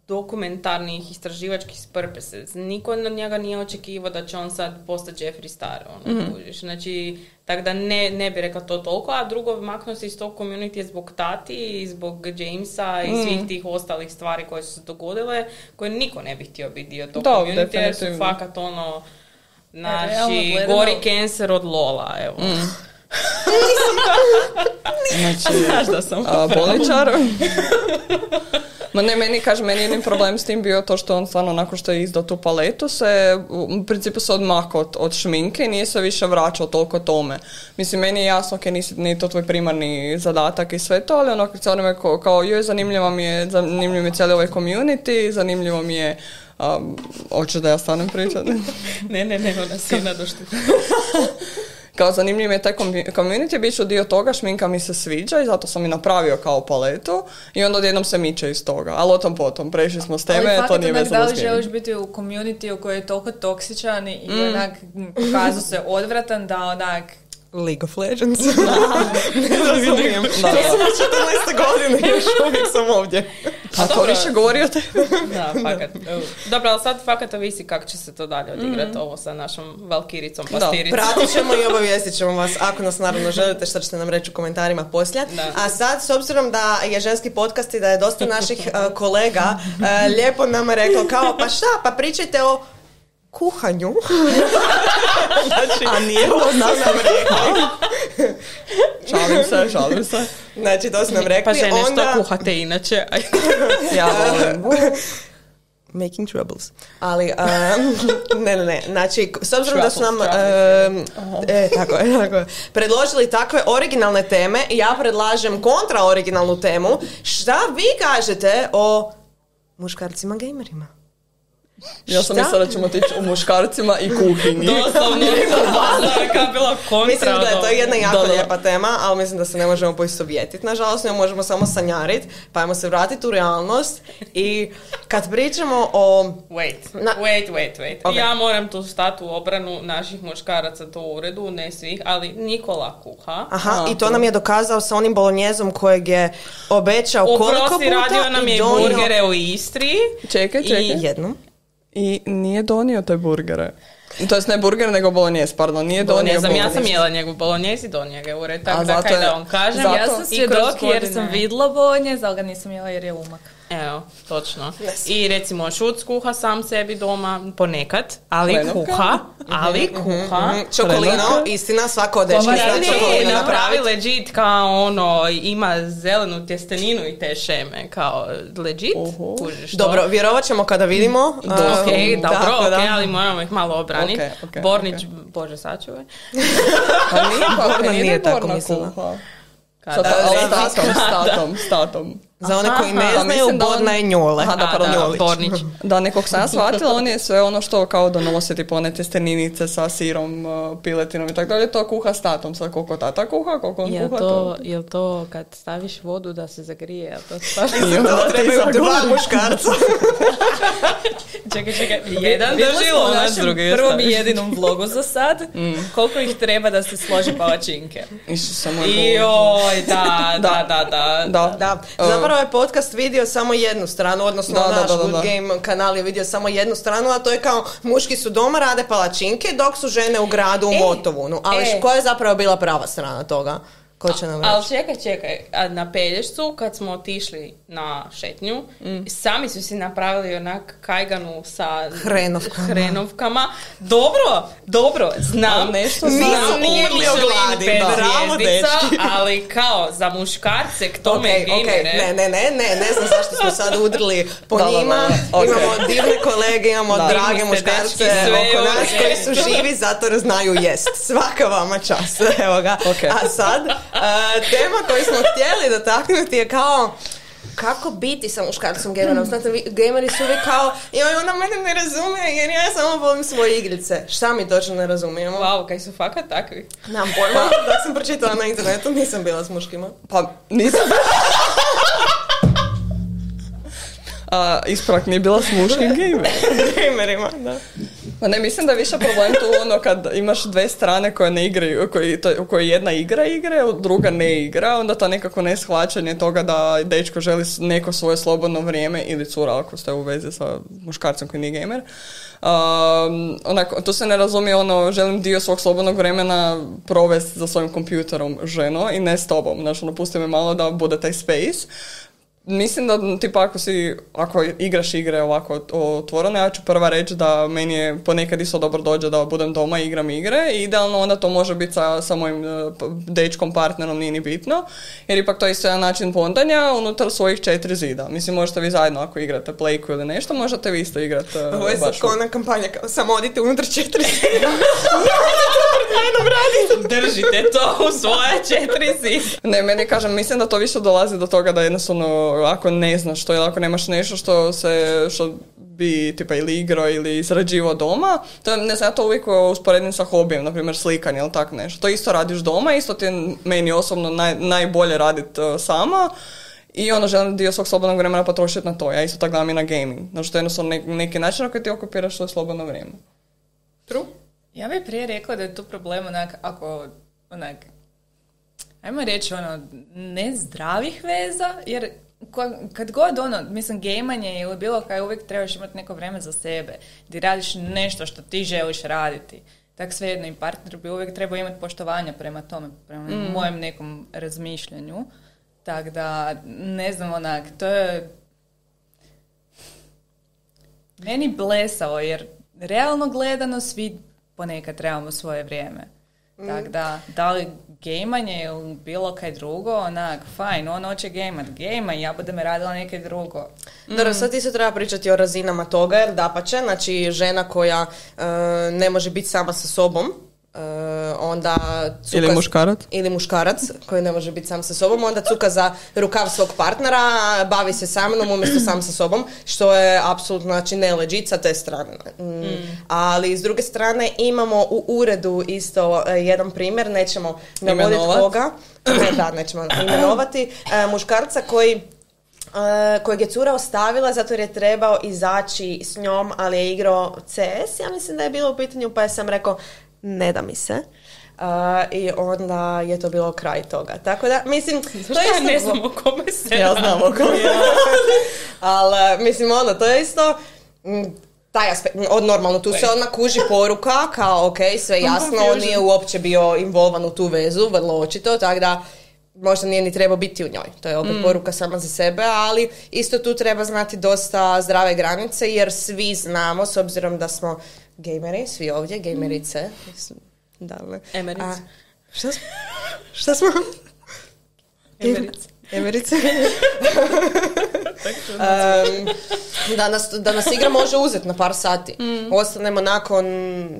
dokumentarnih istraživačkih purposes. Niko od njega nije očekivao da će on sad postati Jeffree Star, ono, Mhm. kužiš. Znači, tako da ne, ne bi rekla to toliko, a drugo, maknuo se iz tog community zbog tati i zbog Jamesa i Mhm. svih tih ostalih stvari koje su se dogodile, koje niko ne bi htio biti dio tog community, jer su fakat ono, Znači, gledano- gori cancer od Lola, evo. Znači, Znaš da sam. a, bolničar. Ma ne, meni, kaže, meni jedini problem s tim bio to što on stvarno nakon što je izdao tu paletu se, u principu se odmakao od, od šminke i nije se više vraćao toliko tome. Mislim, meni je jasno, ok, nisi, nije to tvoj primarni zadatak i sve to, ali ono, onome kao, kao joj, zanimljivo mi je, zanimljiv mi je cijeli ovaj community, zanimljivo mi je, um, hoćeš da ja stanem pričati? Ne, ne, ne, ona si nadošli. Kao zanimljiv je taj community, bit ću dio toga, šminka mi se sviđa i zato sam i napravio kao paletu i onda odjednom se miče iz toga. Ali o tom potom, prešli smo s teme, Ali to nije onak, vezano da li želiš biti u community u kojoj je toliko toksičan i onak m, pokazao se odvratan da onak League of Legends. ne razumijem. Da, da. sam od 14. godine, još uvijek sam ovdje. A to više govori o te... Da, fakat. Dobro, ali sad fakat ovisi kako će se to dalje odigrati ovo sa našom Valkiricom, Da. pastiricom. Pratit ćemo i obavijestit ćemo vas ako nas naravno želite što ćete nam reći u komentarima poslije. Da. A sad, s obzirom da je ženski podcast i da je dosta naših e, kolega e, lijepo nama reklo kao pa šta, pa pričajte o kuhanju. znači, A nije ovo nam rekli. Šalim se, šalim se. Znači, to su nam rekli. Pa žene, onda... što kuhate inače? Ja volim. Making troubles. Ali, um, ne, ne, ne. Znači, s obzirom da su nam um, e, tako je, tako je, predložili takve originalne teme, ja predlažem kontra originalnu temu. Šta vi kažete o muškarcima gamerima? Ja sam mislila da ćemo tići u muškarcima i kuhinji. Doslovno, bazar, bila kontra. Mislim da je to ono. jedna jako Da, da. lijepa tema, ali mislim da se ne možemo poistovjetiti. Nažalost, ne možemo samo sanjariti, pa ajmo se vratiti u realnost. I kad pričamo o... Wait, Na- wait, wait, wait. Ok. Ja moram tu stati u obranu naših muškaraca to u uredu, ne svih, ali Nikola kuha. Aha, i to nam je dokazao sa onim bolonjezom kojeg je obećao koliko Oprosti, puta radio nam je donio burgere u Istri. Čekaj, čekaj. I- jednom. I nije donio te burgere. To jest ne burger, nego bolognese, pardon. Nije donio Ne znam, ja sam jela njegov bolonjezi, donio ga ured, A tako da kaj je- da vam kažem. zato- ja sam I svjedok jer sam vidla bolonje, ali ga nisam jela jer je umak. Evo, točno. Yes. I recimo Šuc kuha sam sebi doma ponekad, ali kuha, ali kuha. Mhm, Čokolino, istina, svako od dečki zna čokolino napravi napraviti. legit kao ono, ima zelenu tjesteninu i te šeme, kao legit, kužiš to? Dobro, vjerovat ćemo kada vidimo. Ok, Um, dobro, tako ok, da. ali moramo ih malo obraniti. Ok, ok, Bornić, ok. bože sačuvaj. Pa nije, pa nije, nije da je tako mislila. kuha. Kada- Sa ta- ali Da, statom, statom, statom. Za one Aha, koji ne aha. Znaju, on- Borna je njole. Aha, da, pardon, da. Da, nekog sam ja shvatila, on je sve ono što kao donosi, tipo one testeninice sa sirom, uh, piletinom i tako dalje, to kuha s tatom, sad koliko tata kuha, koliko on Jel kuha, to, jel to kad staviš vodu da se zagrije, jel to staviš? I onda trebaju dva muškarca. čekaj, čekaj, jedan drži lonac, našem drugi je prvom i jedinom vlogu za sad, koliko ih treba da se složi palačinke. Isuse moj Bože. Joj, da, da, da, da. Da. Da, zapravo je podcast vidio samo jednu stranu, odnosno Da, naš da, da, Good da. Game kanal je vidio samo jednu stranu, a to je kao muški su doma, rade palačinke, dok su žene u gradu u E, Motovunu. Ali e. koja je zapravo bila prava strana toga? Ko će nam reći? Ali čekaj, čekaj, a na Pelješcu kad smo otišli na šetnju, sami su si napravili onak kajganu sa Hrenovkama. hrenovkama. Dobro, dobro, znam. Ali nešto znam, znam. nije Umrli od Michelin gladi. Bravo, dečki. ali kao za muškarce, k tome okej, gamere. Ne, ne, ne, ne, ne znam zašto smo sad udrli po Da, da, da, njima. da, okej. Imamo divne kolege, imamo Da. drage muškarce oko nas koji su živi zato jer znaju jest. Svaka vama čast. Evo ga. A sad, tema koju smo htjeli dotaknuti je kao kako biti sa muškarcom gamerom? Znate, vi, gameri su uvijek kao, joj, ona mene ne razumije jer ja samo volim svoje igrice. Šta mi točno ne razumijemo? Wow, kaj su fakat takvi. Nemam pojma, dok sam pročitala na internetu, nisam bila s muškima. Pa nisam... A, ispravak nije bila s muškim gamer. Gamerima, da. Pa ne, mislim da je više problem tu ono kad imaš dve strane koje ne igraju, to, u kojoj jedna igra igre, druga ne igra, onda to nekako neshvaćanje toga da dečko želi neko svoje slobodno vrijeme ili cura ako ste u vezi sa muškarcem koji nije gamer. Um, onako, tu se ne razumije ono, želim dio svog slobodnog vremena provesti za svojim kompjuterom ženo i ne s tobom. Znači, ono, pusti me malo da bude taj space. Mislim da, tipa, ako si, ako igraš igre ovako otvorene, ja ću prva reći da meni je ponekad isto dobro dođe da budem doma i igram igre i idealno onda to može biti sa, sa mojim e, dečkom, partnerom, nije ni bitno, jer ipak to je isto jedan način bondanja unutar svojih četiri zida. Mislim, možete vi zajedno ako igrate playku ili nešto, možete vi isto igrati. e, Ovo je sad baš kao ona kampanja, samo odite unutar četiri Držite to u svoje četiri zida. Ne, meni kažem, mislim da to više dolazi do toga da jednostavno ako ne znaš što ili ako nemaš nešto što se, što bi tipa ili igrao ili izrađivao doma, to ne znam, ja to uvijek usporedim sa hobijem, na primjer slikanje ili tako nešto. To isto radiš doma, isto ti meni osobno naj, najbolje raditi sama i ono želim dio svog slobodnog vremena potrošiti na to. Ja isto tako gledam i na gaming. Znači to je jednostavno nek- neki način na koji ti okupiraš svoje slobodno vrijeme. True. Ja bih prije rekla da je tu problem onak, ako, onak, ajmo reći ono, nezdravih veza, jer kad god ono, mislim, gejmanje ili bilo kaj, uvijek trebaš imati neko vrijeme za sebe, gdje radiš nešto što ti želiš raditi. Tak svejedno i partner bi uvijek trebao imati poštovanja prema tome, prema mojem nekom razmišljanju. Tako da, ne znam, onak, to je meni blesavo, jer realno gledano svi ponekad trebamo svoje vrijeme. Tako da, da li gejmanje ili bilo kaj drugo, onak, fajn, on hoće gejmat, gejma i ja budem radila neke drugo. Dobro, sad isto treba pričati o razinama toga, jer dapače, znači žena koja e, ne može biti sama sa sobom, onda cuka... Ili muškarac? Ili muškarac koji ne može biti sam sa sobom, onda cuka za rukav svog partnera, bavi se sa mnom umjesto sam sa sobom, što je apsolutno znači nelegit sa te strane. Mm. Ali s druge strane imamo u uredu isto e, jedan primjer, nećemo navoditi koga, ne, da, nećemo imenovati, e, muškarca koji Uh, kojeg je cura ostavila zato jer je trebao izaći s njom, ali je igrao CS, ja mislim da je bilo u pitanju, pa je sam rekao, ne da mi se. Uh, I onda je to bilo kraj toga. Tako da, mislim, to je ja ne znam o kome se ja znam o kome. Ali, mislim, ono, to je isto... mm, taj aspekt, od normalno, tu se odmah kuži poruka, kao ok, sve jasno, on nije uopće bio involvan u tu vezu, vrlo očito, tako da možda nije ni trebao biti u njoj. To je opet poruka sama za sebe, ali isto tu treba znati dosta zdrave granice, jer svi znamo, s obzirom da smo gejmeri, svi ovdje, gejmerice, da li? Emerice. A, Šta? Šta smo? Emerice. Emerice. Em, da, nas, da nas igra može uzeti na par sati. Ostanemo nakon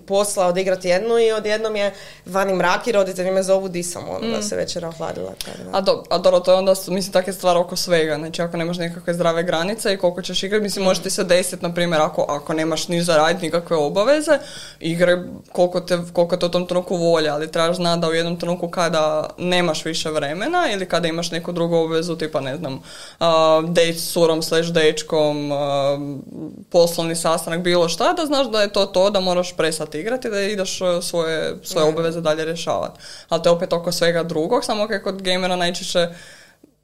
posla odigrati jednu i odjednom je vani mrak i roditelji me zovu di sam, ono, da se večera ohladila. A, do, a dobro, to je onda, mislim, takve stvari oko svega. Znači, ako nemaš nekakve zdrave granice i koliko ćeš igrati, mislim, može ti se desiti, na primjer, ako, ako nemaš ni za raditi nikakve obaveze, igre koliko te, koliko te u tom trenutku volja, ali trebaš znati da u jednom trenutku kada nemaš više vremena ili kada imaš neku drugu obvezu, tipa, ne znam, s curom slash dečkom, poslovni sastanak, bilo šta, da znaš da je to to, da moraš prestati igrati, da ideš svoje, svoje obaveze dalje rješavati. Ali to je opet oko svega drugog, samo kako kod gamera najčešće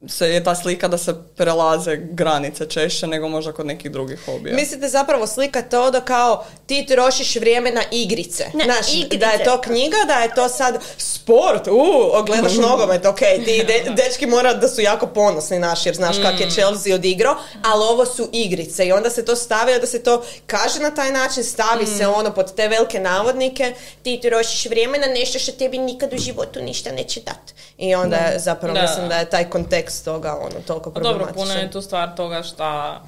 se je ta slika da se prelaze granice češće nego možda kod nekih drugih hobija. Mislite zapravo slika to da kao ti trošiš vrijeme na igrice. Na Znaš, igrice. da je to knjiga, da je to sad sport, u, gledaš nogomet, ok, ti de- dečki mora da su jako ponosni naši jer znaš kak je Chelsea odigrao, ali ovo su igrice i onda se to stavi, da se to kaže na taj način, stavi se ono pod te velike navodnike, ti trošiš vrijeme na nešto što tebi nikad u životu ništa neće dat. I onda je zapravo Da. mislim da je taj kontekst toga ono toliko Pa dobro, problematičan. puno je tu stvar toga šta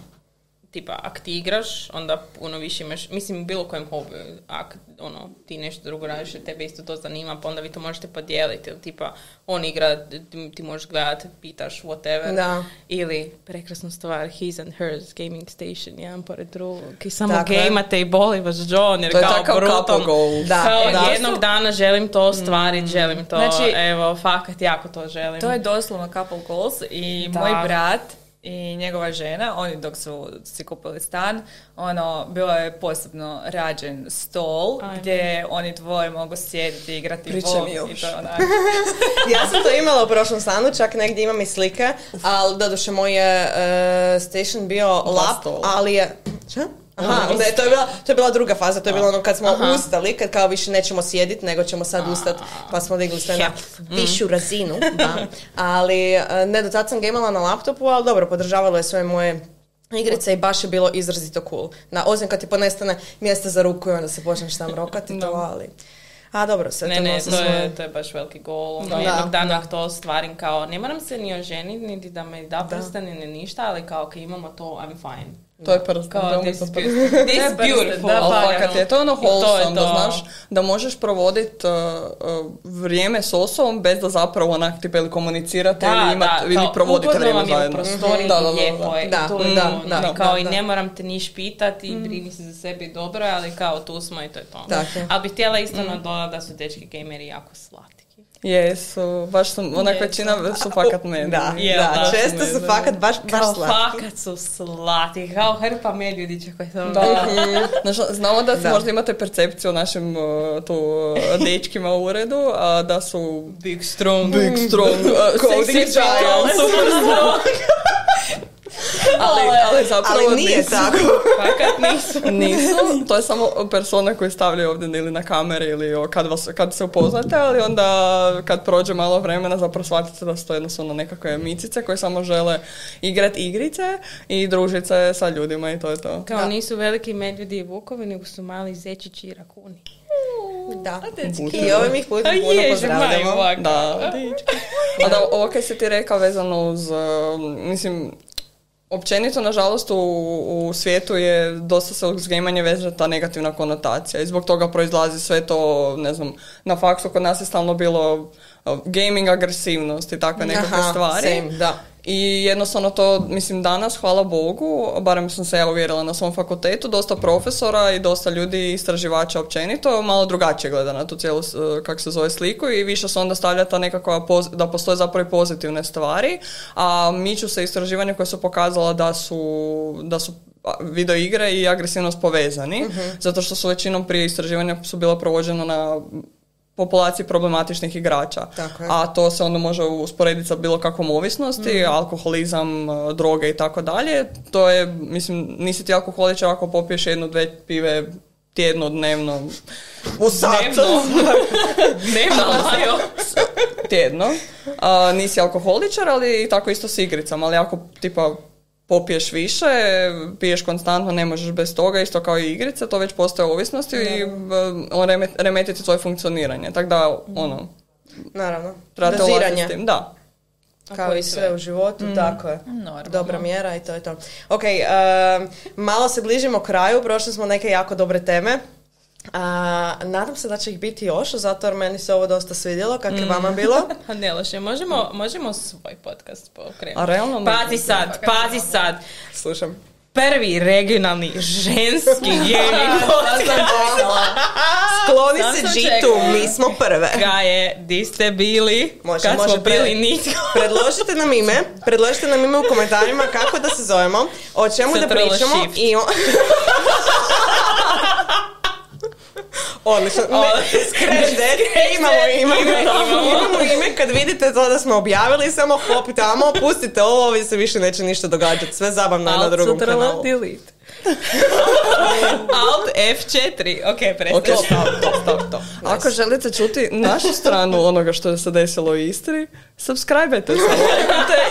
tipa, ak ti igraš, onda puno više imaš, mislim, bilo kojem hobiju, ak ono, ti nešto drugo radiš, tebe isto to zanima, pa onda vi to možete podijeliti, ili tipa, on igra, ti, ti možeš gledati, pitaš, whatever. Da. Ili, prekrasna stvar, his and hers gaming station, jedan pored drugog, i samo Tako je. gejmate i boli vas John, jer To je kao couple goal. Da, kao da. jednog dana želim to ostvariti, želim to, Znači- evo, fakat jako to želim. To je doslovno couple goals i Da. moj brat i njegova žena, oni dok su si kupili stan, ono, bilo je posebno rađen stol Ajme. gdje oni dvoje mogu sjediti i igrati i još. to onak. ja sam to imala u prošlom stanu, čak negdje imam i slike, ali doduše moj je e, station bio lap, ali je... Šta? Aha, onda je, to, je bila, to je bila druga faza, to je bilo ono kad smo ustali, kad kao više nećemo sjediti, nego ćemo sad ustati, pa smo digli sve na višu razinu. Da. Ali e, ne, do tad sam gamala na laptopu, ali dobro, podržavalo je sve moje igrice i baš je bilo izrazito cool. Na, osim kad ti ponestane mjesta za ruku i onda se počneš tam rokati to, ali... A dobro, sve Ne, to ne, to svoje- je, to je baš veliki gol. Ono, Da. jednog Da, dana da. to ostvarim kao, ne moram se ni oženiti, niti da me da prsten, ni ništa, ali kao kad imamo to, I'm fine. To je prsten, Kao, to je this, is beautiful. This is beautiful. da, Ali pa, fakat je to ono I to wholesome, da to. znaš, da možeš provodit uh, uh, vrijeme s osobom bez da zapravo onak tipa ili komunicirate ili, imat, ili kao, provodite ugodno vrijeme zajedno. prostoriji Da, da, da, lijepo da. je, Da, to da, to, da, ono, kao da, i da. ne moram te niš pitati i brini se za sebi dobro, ali kao tu smo i to je to. Ali bih htjela isto nadodati da su dečki gameri jako slatki. Jesu, baš su, onak većina su fakat meni. Da, Je, da, da. često su fakat baš, baš Kao slatki. fakat su slatki, kao hrpa medvjedića koji su Da. Znaš, znamo da, Da. možda imate percepciju o našim tu dečkima u uredu, a da su big strong. big, strong, uh, Coding sexy giants. super strong. Ali, ali zapravo Ali nije nisu. tako. Fakat nisu. Nisu, to je samo persona koju stavljaju ovdje ili na kamere ili kad, vas, kad se upoznate, ali onda kad prođe malo vremena zapravo shvatite da su to jednostavno nekakve micice koje samo žele igrati igrice i družiti se sa ljudima i to je to. Kao Da. nisu veliki medvjedi i vukovi, nego su mali zečići i rakuni. Da. I ovim ih putem A puno je, pozdravljamo. Da, A da, ovo kaj si ti rekao vezano uz, uh, mislim, općenito, nažalost, u, u svijetu je dosta se uz gamanje vezana ta negativna konotacija i zbog toga proizlazi sve to, ne znam, na faksu kod nas je stalno bilo uh, gaming agresivnost i takve nekakve Aha, stvari. same, da. I jednostavno to, mislim, danas, hvala Bogu, barem sam se ja uvjerila na svom fakultetu, dosta profesora i dosta ljudi, istraživača općenito, malo drugačije gleda na tu cijelu, kako se zove, sliku i više se onda stavlja ta nekakva, poz- da postoje zapravo i pozitivne stvari, a miču se istraživanja koja su pokazala da su, da su video igre i agresivnost povezani, zato što su većinom prije istraživanja su bila provođena na populaciji problematičnih igrača. Tako je. A to se onda može usporediti sa bilo kakvom ovisnosti, alkoholizam, e, droge i tako dalje. To je, mislim, nisi ti alkoholičar ako popiješ jednu, dve pive tjedno, dnevno, u sat, Dnevno, Majo. tjedno. A, nisi alkoholičar, ali i tako isto s igricama. Ali ako tipa popiješ više, piješ konstantno, ne možeš bez toga, isto kao i igrice, to već postaje ovisnosti i e, on reme- remetiti svoje funkcioniranje. Tako da, ono, Naravno. s Doziranje. tim. Da. Kao i sve u životu, tako je. Normalno. Dobra mjera i to je to. Ok, um, malo se bližimo kraju, prošli smo neke jako dobre teme. A, nadam se da će ih biti još, zato jer meni se ovo dosta svidjelo, kako je vama bilo. Ne loše, možemo, možemo svoj podcast pokrenuti. A realno Pazi sad, pazi sad. Slušam. Prvi regionalni ženski gaming podcast Skloni Sam se sam G2, čekala. mi smo prve. ga je, di ste bili, Može, kad može smo bili pre- nitko. Predložite nam ime, predložite nam ime u komentarima kako da se zovemo, o čemu da pričamo shift. i o... Odlično, imamo ime, imamo ime, kad vidite to da smo objavili, samo hop tamo, pustite ovo, ovdje se više neće ništa događati, sve zabavno je na drugom kanalu. delete. Alt F4. Ok, prestaň. Ok, stop, stop, stop, stop. Ako želite čuti našu stranu onoga što se desilo u Istri, subscribe-ajte se,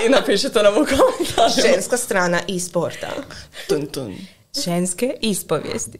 i napišite nam u komentarima. Ženska strana e-sporta. Tun, tun. Ženske ispovijesti.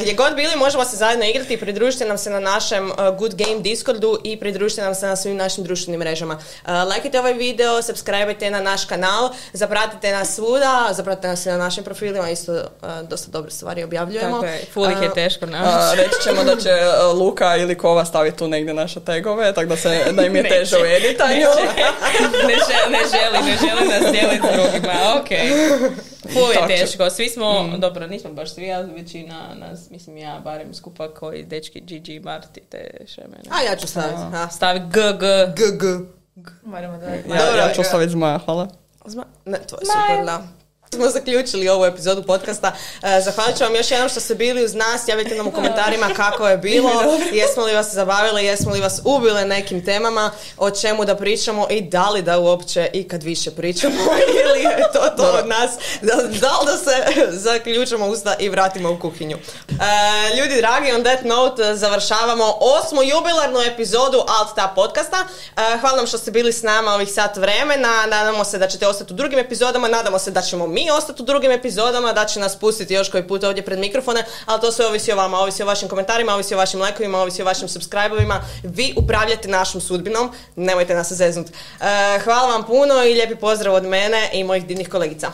gdje god bili možemo se zajedno igrati i pridružite nam se na našem uh, Good Game Discordu i pridružite nam se na svim našim društvenim mrežama. Uh, lajkajte ovaj video, subscribe na naš kanal, zapratite nas svuda, zapratite nas na našim profilima, isto uh, dosta dobre stvari objavljujemo. Tako je, ful ih je Uh, teško naći. reći ćemo da će Luka ili Kova staviti tu negdje naše tegove, tako da, se, da im je Neće. teže u editanju. ne, želi, ne želi, ne želi nas dijeliti drugima, ok. Ful je teško, svi smo, dobro, nismo baš svi, ali većina nas, mislim ja barem skupa koji dečki Gigi, Marti, te šemene. A ja ću staviti. ha. Stavi GG. GG. Moramo dodati. Ja, ja ću ostaviti zmaja, hvala. Zma- Ne, to je super, da. Smo zaključili ovu epizodu podcasta. E, Zahvalit ću vam još jednom što ste bili uz nas. Javite nam u komentarima kako je bilo. Jesmo li vas zabavili, jesmo li vas ubile nekim temama, o čemu da pričamo i da li da uopće ikad više pričamo ili je to to od nas. Da, da li da se zaključamo usta i vratimo u kuhinju. E, ljudi dragi, on that note završavamo osmu jubilarnu epizodu Alt Tab podcasta. E, hvala vam što ste bili s nama ovih sat vremena. Nadamo se da ćete ostati u drugim epizodama. Nadamo se da ćemo mi ostati u drugim epizodama, da će nas pustiti još koji put ovdje pred mikrofone, ali to sve ovisi o vama, ovisi o vašim komentarima, ovisi o vašim lajkovima, ovisi o vašim subscribe-ovima. Vi upravljate našom sudbinom, nemojte nas zeznut. E, hvala vam puno i lijepi pozdrav od mene i mojih divnih kolegica.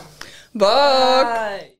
Bak! Bye.